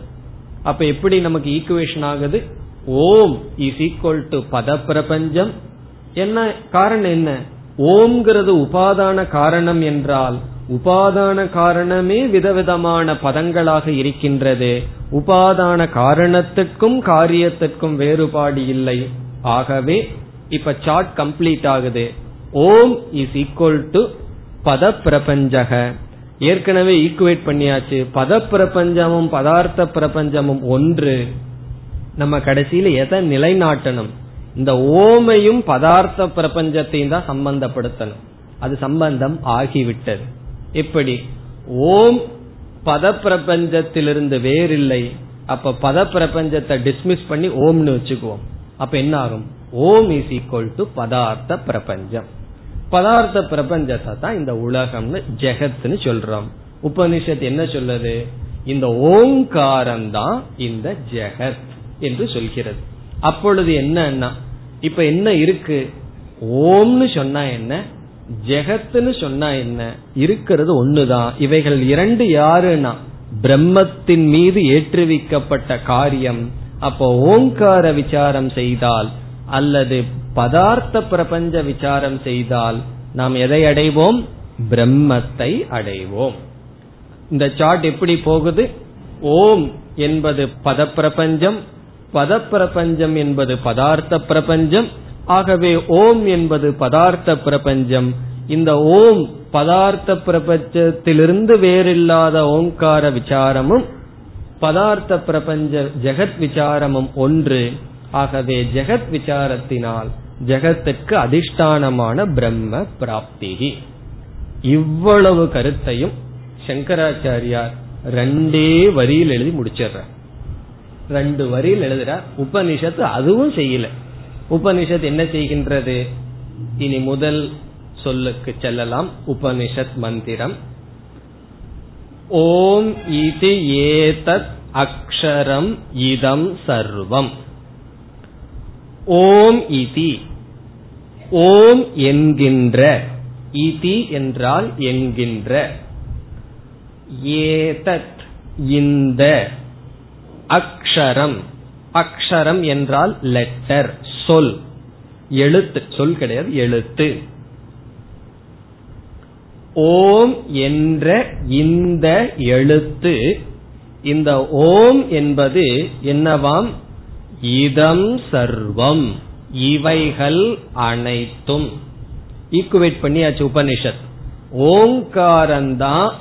அப்ப எப்படி நமக்கு ஈக்குவேஷன் ஆகுது? ஓம் இஸ் ஈக்குவல் டு பத பிரபஞ்சம் என்ன காரணம் என்ன? ஓம்ங்கிறது உபாதான காரணம் என்றால் உபாதான காரணமே விதவிதமான பதங்களாக இருக்கின்றது. உபாதான காரணத்துக்கும் காரியத்துக்கும் வேறுபாடு இல்லை. ஆகவே இப்ப சார்ட் கம்ப்ளீட் ஆகுது. ஓம் இஸ் ஈக்குவல் டு பத பிரபஞ்சக ஏற்கனவே ஈக்குவேட் பண்ணியாச்சு. பத பிரபஞ்சமும் பதார்த்த பிரபஞ்சமும் ஒன்று. நம்ம கடைசியில எதை நிலைநாட்டணும்? இந்த ஓமையும் பதார்த்த பிரபஞ்சத்தையும் தான் சம்பந்தப்படுத்தணும். அது சம்பந்தம் ஆகிவிட்டது. எப்படி ஓம் பத பிரபஞ்சத்திலிருந்து வேறில்லை. அப்ப பத பிரபஞ்சத்தை டிஸ்மிஸ் பண்ணி ஓம்னு வச்சுக்குவோம். அப்ப என்ன ஆகும் ஓம் இஸ் ஈக்வல் டு பதார்த்த பிரபஞ்சம். பதார்த்த பிரபஞ்சத்தை தான் இந்த உலகம்னு ஜெகத்னு சொல்றோம். உபனிஷத் என்ன சொல்லுது? இந்த ஓங்காரம் தான் இந்த ஜெகத் என்று சொல்கிறது. அப்பொழுது என்னன்னா இப்ப என்ன இருக்கு? ஓம்னு சொன்னா என்ன? ஜெகத்னு சொன்னா என்ன? இருக்கிறது ஒண்ணுதான். இவைகள் இரண்டு யாருன்னா? பிரம்மத்தின் மீது ஏற்றுவிக்கப்பட்ட காரியம். அப்போ ஓங்கார விசாரம் செய்தால் அல்லது பதார்த்த பிரபஞ்ச விசாரம் செய்தால் நாம் எதை அடைவோம்? பிரம்மத்தை அடைவோம். இந்த சார்ட் எப்படி போகுது? ஓம் என்பது பத பிரபஞ்சம் பத பிரபஞ்சம் என்பது பதார்த்த பிரபஞ்சம். ஆகவே ஓம் என்பது பதார்த்த பிரபஞ்சம். இந்த ஓம் பதார்த்த பிரபஞ்சத்திலிருந்து வேறில்லாத ஓங்கார விசாரமும் பதார்த்த பிரபஞ்ச ஜெகத் விசாரமும் ஒன்று. ஆகவே ஜெகத் விசாரத்தினால் ஜெகத்துக்கு அதிஷ்டானமான பிரம்ம பிராப்தி. இவ்வளவு கருத்தையும் சங்கராச்சாரியார் ரெண்டே வரியில் எழுதி முடிச்சிடுற ரெண்டு வரியில் எழுதுறார் உபனிஷத்து அதுவும் செய்யல. உபனிஷத் என்ன செய்கின்றது? இனி முதல் சொல்லுக்கு செல்லலாம். உபனிஷத் மந்திரம். ஓம் இது ஏதத் அக்ஷரம் இதம் சர்வம். ஓம் இதி. ஓம் என்கின்ற. இதி என்றால் என்கின்ற. ஏதத் இந்த அக்ஷரம். அக்ஷரம் என்றால் லெட்டர் சொல். எழுத்து சொல் கிடையாது எழுத்து. ஓம் என்ற இந்த எழுத்து இந்த ஓம் என்பது என்னவாம்? இதம் சர்வம். இவைகள் அனைத்தும். ஈக்குவேட் பண்ணியாச்சு உபனிஷத். ஓங்காரந்தான்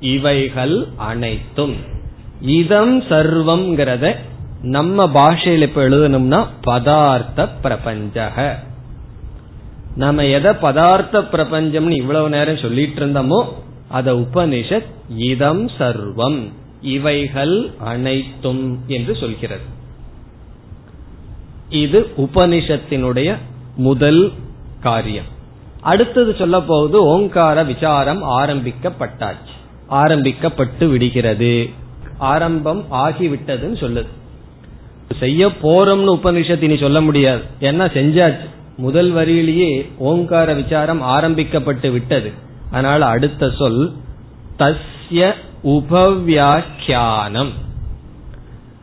இவைகள் அனைத்தும். இதம் சர்வம்ங்கிறத நம்ம பாஷையில் இப்ப எழுதணும்னா பதார்த்த பிரபஞ்சக. நம்ம எதை பதார்த்த பிரபஞ்சம்னு இவ்வளவு நேரம் சொல்லிட்டு இருந்தோமோ அத உபனிஷத் இதம் சர்வம் இவைகள் அனைத்தும் என்று சொல்கிறது. இது உபனிஷத்தினுடைய முதல் காரியம். அடுத்தது சொல்ல போவது ஓங்கார விசாரம் ஆரம்பிக்கப்பட்டாச்சு ஆரம்பிக்கப்பட்டு விடுகிறது. ஆரம்பம் ஆகிவிட்டதுன்னு சொல்லுது. செய்ய போறோம்னு உபனிஷத்து இனி சொல்ல முடியாது. ஏன்னா செஞ்சாச்சு. முதல் வரியிலேயே ஓங்கார விசாரம் ஆரம்பிக்கப்பட்டு விட்டது. அதனால அடுத்த சொல் தஸ்ய உபவியாக்கியானம்.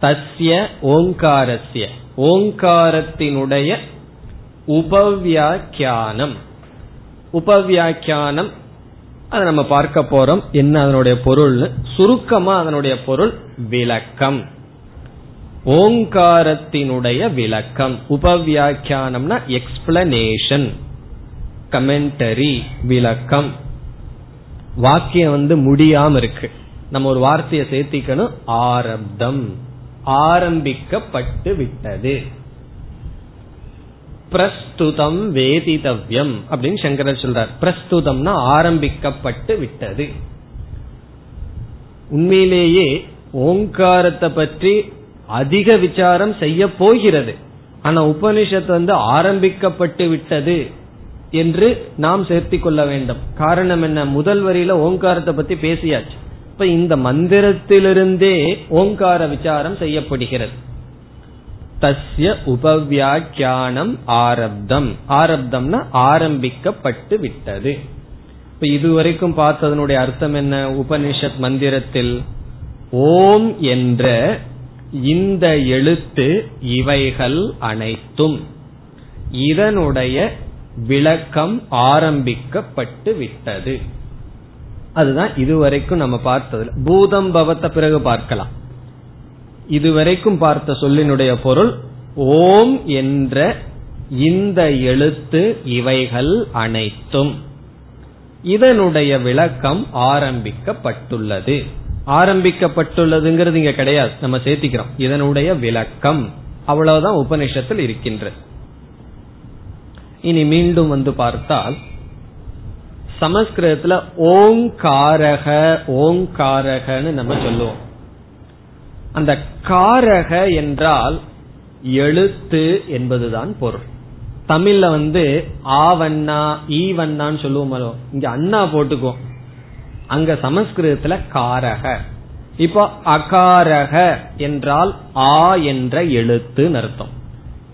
தஸ்ய ஓங்காரஸ்ய. ஓங்காரத்தினுடைய உபவியாக்கியானம். உபவியாக்கியானம் அதை நம்ம பார்க்க போறோம். என்ன அதனுடைய பொருள் சுருக்கமா அதனுடைய பொருள் விளக்கம். ஓங்காரத்தினுடைய விளக்கம். உபவியாக்கியானம்னா எக்ஸ்பிளனேஷன் கமெண்டரி விளக்கம். வாக்கியம் வந்து முடியாம இருக்கு. நம்ம ஒரு வார்த்தையை சேர்த்திக்கணும். ஆரப்தம். ஆரம்பிக்கப்பட்டு விட்டது. பிரஸ்துதம் வேதிதவ்யம் அப்படின்னு சங்கரர் சொல்றார். பிரஸ்துதம்னா ஆரம்பிக்கப்பட்டு விட்டது. உண்மையிலேயே ஓங்காரத்தை பற்றி அதிக விசாரம் செய்ய போகிறது. ஆனா உபனிஷத்து வந்து ஆரம்பிக்கப்பட்டு விட்டது என்று நாம் சேர்த்தி கொள்ள வேண்டும். காரணம் என்ன? முதல் வரியில ஓங்காரத்தை பத்தி பேசியாச்சு. இப்ப இந்த மந்திரத்திலிருந்தே ஓங்கார விசாரம் செய்யப்படுகிறது. தஸ்ய உபவியாக்கியானம் ஆரப்தம். ஆரப்தம்னா ஆரம்பிக்கப்பட்டு விட்டது. இப்ப இதுவரைக்கும் பார்த்ததனுடைய அர்த்தம் என்ன? உபனிஷத் மந்திரத்தில் ஓம் என்ற இந்த எழுத்து இவைகள் அனைத்தும் இதனுடைய விளக்கம் ஆரம்பிக்கப்பட்டு விட்டது. அதுதான் இதுவரைக்கும் நம்ம பார்த்ததுல. பூதம் பவத்த பிறகு பார்க்கலாம். இதுவரைக்கும் பார்த்த சொல்லினுடைய பொருள் ஓம் என்ற இந்த எழுத்து இவைகள் அனைத்தும். இதனுடைய விளக்கம் ஆரம்பிக்கப்பட்டுள்ளது. ஆரம்பிக்கப்பட்டுள்ளதுங்கிறது இங்க கிடையாது. நம்ம சேர்த்திக்கிறோம். இதனுடைய விளக்கம். அவ்வளவுதான் உபனிஷத்தில் இருக்கின்ற இனி மீண்டும் வந்து பார்த்தால் சமஸ்கிருதத்துல ஓங்காரக ஓங்காரகன்னு நம்ம சொல்லுவோம். அந்த காரக என்றால் எழுத்து என்பதுதான் பொருள். தமிழ்ல வந்து ஆவண்ணா ஈவண்ணான்னு சொல்லுவோம் இங்க அண்ணா போட்டுக்குவோம். அங்க சமஸ்கிருதத்துல காரக. இப்போ அகாரக என்றால் ஆ என்ற எழுத்து அர்த்தம்.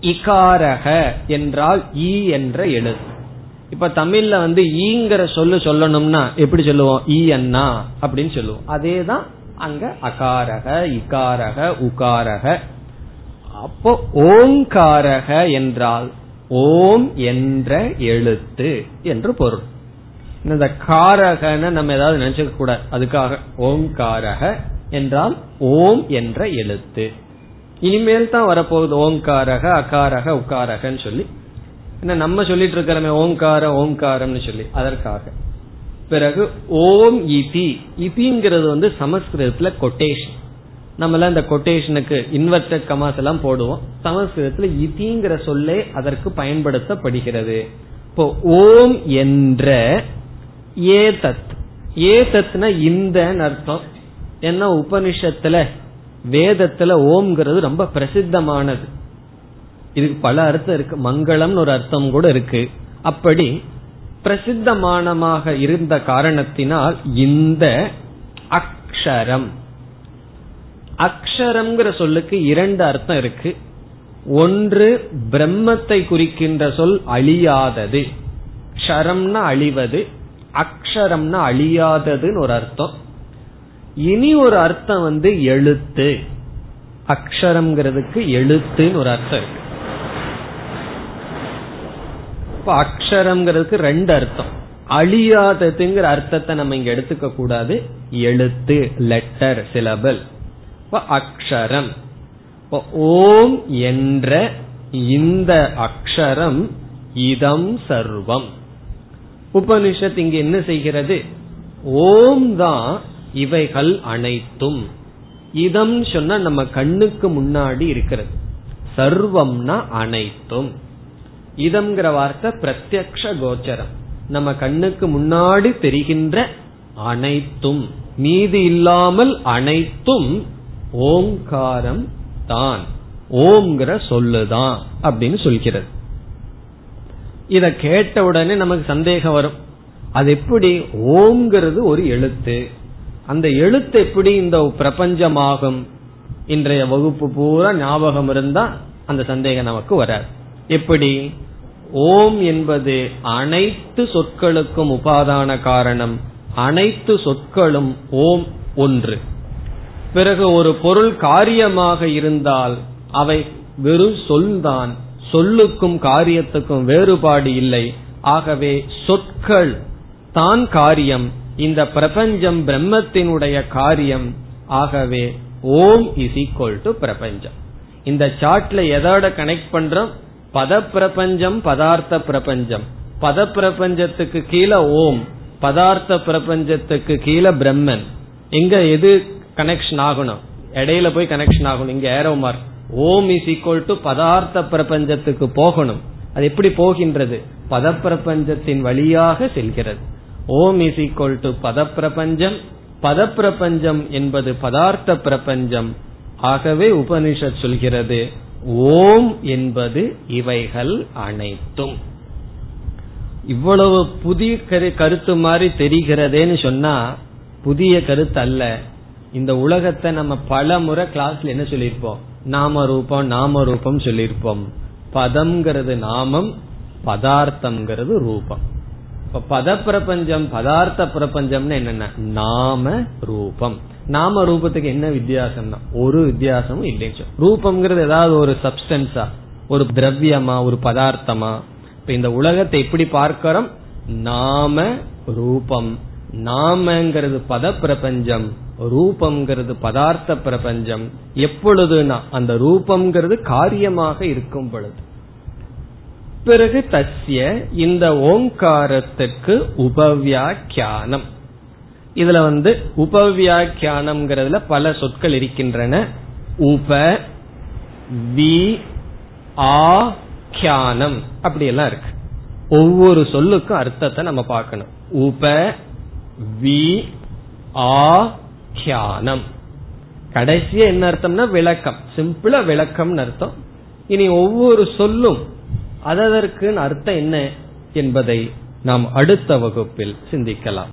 இகாரக என்றால் ஈ என்ற எழுத்து. இப்ப தமிழ்ல வந்து ஈங்கிற சொல்லு சொல்லணும்னா எப்படி சொல்லுவோம்? ஈ அண்ணா அப்படின்னு சொல்லுவோம். அதேதான் அங்க அகாரக இகாரக உகாரக. அப்போ ஓங்காரக என்றால் ஓம் என்ற எழுத்து என்று பொருள். இந்த காரகன நம்ம ஏதாவது நினைச்சுக்க கூடாது. அதுக்காக ஓங்காரக என்றால் ஓம் என்ற எழுத்து. இனிமேல் தான் வரப்போகுது ஓங்காரக அகாரக உக்காரகன்னு சொல்லி. என்ன நம்ம சொல்லிட்டு இருக்கிறோமே ஓங்கார ஓங்காரம்னு சொல்லி. அதற்காக. பிறகு ஓம் இதி. இதிங்கிறது வந்து சமஸ்கிருதத்துல கொட்டேஷன் நம்மளாம் இந்த கொட்டேஷனுக்கு இன்வெர்டட் கமாஸ் எல்லாம் போடுவோம். சமஸ்கிருதத்துல இதிங்கிற சொல்லே அதற்கு பயன்படுத்தப்படுகிறது. இப்போ ஓம் என்ற ஏதத் ஏதத்னா இந்த அர்த்தம். என்ன உபனிஷத்துல வேதத்துல ஓம்ங்கிறது ரொம்ப பிரசித்தமானது. இதுக்கு பல அர்த்தம் இருக்கு. மங்களம்னு ஒரு அர்த்தம் கூட இருக்கு. அப்படி பிரசித்தமானமாக இருந்த காரணத்தினால் இந்த அக்ஷரம். அக்ஷரம்ங்கிற சொல்லுக்கு இரண்டு அர்த்தம் இருக்கு. ஒன்று பிரம்மத்தை குறிக்கின்ற சொல் அழியாதது. க்ஷரம்னா அழிவது அக்ஷரம்னா அழியாததுன்னு ஒரு அர்த்தம். இனி ஒரு அர்த்தம் வந்து எழுத்து. அக்ஷரம்ங்கிறதுக்கு எழுத்துன்னு ஒரு அர்த்தம் இருக்கு. அக்ஷரம்ங்கிறதுக்கு ரெண்டு அர்த்தம். அழியாததுங்கிற அர்த்தத்தை நம்ம இங்க எடுத்துக்க கூடாது. எழுத்து லெட்டர் சிலபல் அக்ஷரம். ஓம் என்ற இந்த அக்ஷரம் இதம் சர்வம். உபனிஷத் இங்க என்ன செய்கிறது? ஓம் தான் இவைகள் அனைத்தும். இதம் சொன்னா நம்ம கண்ணுக்கு முன்னாடி இருக்கிறது. சர்வம்னா அனைத்தும். இதம்ங்கிற வார்த்தை பிரத்யக்ஷ கோச்சரம். நம்ம கண்ணுக்கு முன்னாடி தெரிகின்ற அனைத்தும் மீதி இல்லாமல் அனைத்தும் ஓங்காரம் தான் ஓம்ங்கிற சொல்லுதான் அப்படின்னு சொல்கிறது. இத கேட்ட உடனே நமக்கு சந்தேகம் வரும். அது எப்படி? ஓம்ங்கிறது ஒரு எழுத்து. அந்த எழுத்து எப்படி இந்த பிரபஞ்சமாகும்? இன்றைய வகுப்பு பூரா ஞாபகம் இருந்தா அந்த சந்தேகம் நமக்கு வராது. எப்படி? ஓம் என்பது அனைத்து சொற்களுக்கும் உபாதான காரணம். அனைத்து சொற்களும் ஓம் ஒன்று. பிறகு ஒரு பொருள் காரியமாக இருந்தால் அவை வெறும் சொல்தான். சொல்லுக்கும் காரியத்துக்கும் வேறுபாடு இல்லை. ஆகவே சொற்கள் தான் காரியம். இந்த பிரபஞ்சம் பிரம்மத்தினுடைய காரியம். ஆகவே ஓம் இஸ் ஈக்வல் டு பிரபஞ்சம். இந்த சார்ட்ல எதோட கனெக்ட் பண்றோம்? பத பிரபஞ்சம் பதார்த்த பிரபஞ்சம். பத பிரபஞ்சத்துக்கு கீழே ஓம் பதார்த்த பிரபஞ்சத்துக்கு கீழே பிரம்மன். இங்க எது கனெக்ஷன் ஆகணும்? இடையில போய் கனெக்ஷன் ஆகணும். இங்க arrow mark Om is equal to பதார்த்த பிரபஞ்சத்துக்கு போகணும். அது எப்படி போகின்றது? பத பிரபஞ்சத்தின் வழியாக செல்கிறது. ஓம் இஸ் ஈக்வல் டு பத பிரபஞ்சம் பத பிரபஞ்சம் என்பது பதார்த்த பிரபஞ்சம். ஆகவே உபனிஷத் சொல்கிறது ஓம் என்பது இவைகள் அனைத்தும். இவ்வளவு புதிய கருத்து மாதிரி தெரிகிறதேன்னு சொன்னா புதிய கருத்து அல்ல. இந்த உலகத்தை நம்ம பல முறை கிளாஸ்ல என்ன சொல்லியிருப்போம்? நாம ரூபம் நாம ரூபம் சொல்லியிருப்போம். பதம்ங்கிறது நாமம் பதார்த்தம்ங்கிறது ரூபம். இப்ப பத பிரபஞ்சம் பதார்த்த பிரபஞ்சம்னு என்னென்ன? நாம ரூபம் நாம ரூபத்துக்கு என்ன வித்தியாசம் தான் ஒரு வித்தியாசமும் இல்லைன்னு ரூபம்ங்கிறது ஏதாவது ஒரு சப்ஸ்டன்ஸா ஒரு திரவியமா? ஒரு பதார்த்தமா? இப்ப இந்த உலகத்தை எப்படி பார்க்கிறோம்? நாம ரூபம். நாமங்கிறது பத பிரபஞ்சம் ரூபம்ங்கிறது பதார்த்த பிரபஞ்சம் எப்பொழுதுனா அந்த ரூபம்ங்கிறது காரியமாக இருக்கும் பொழுது. பிறகு தஸ்ய இந்த ஓங்காரத்துக்கு உபவியாக்கியானம். இதுல வந்து உபவியாக்கியானம்ங்கிறதுல பல சொற்கள் இருக்கின்றன. உப வி ஆக்கியானம் அப்படி எல்லாம் இருக்கு. ஒவ்வொரு சொல்லுக்கும் அர்த்தத்தை நம்ம பார்க்கணும். உப வி ஆக்கியானம் கடைசியா என்ன அர்த்தம்னா விளக்கம். சிம்பிளா விளக்கம்னு அர்த்தம். இனி ஒவ்வொரு சொல்லும் அதற்கு அர்த்தம் என்ன என்பதை நாம் அடுத்த வகுப்பில் சிந்திக்கலாம்.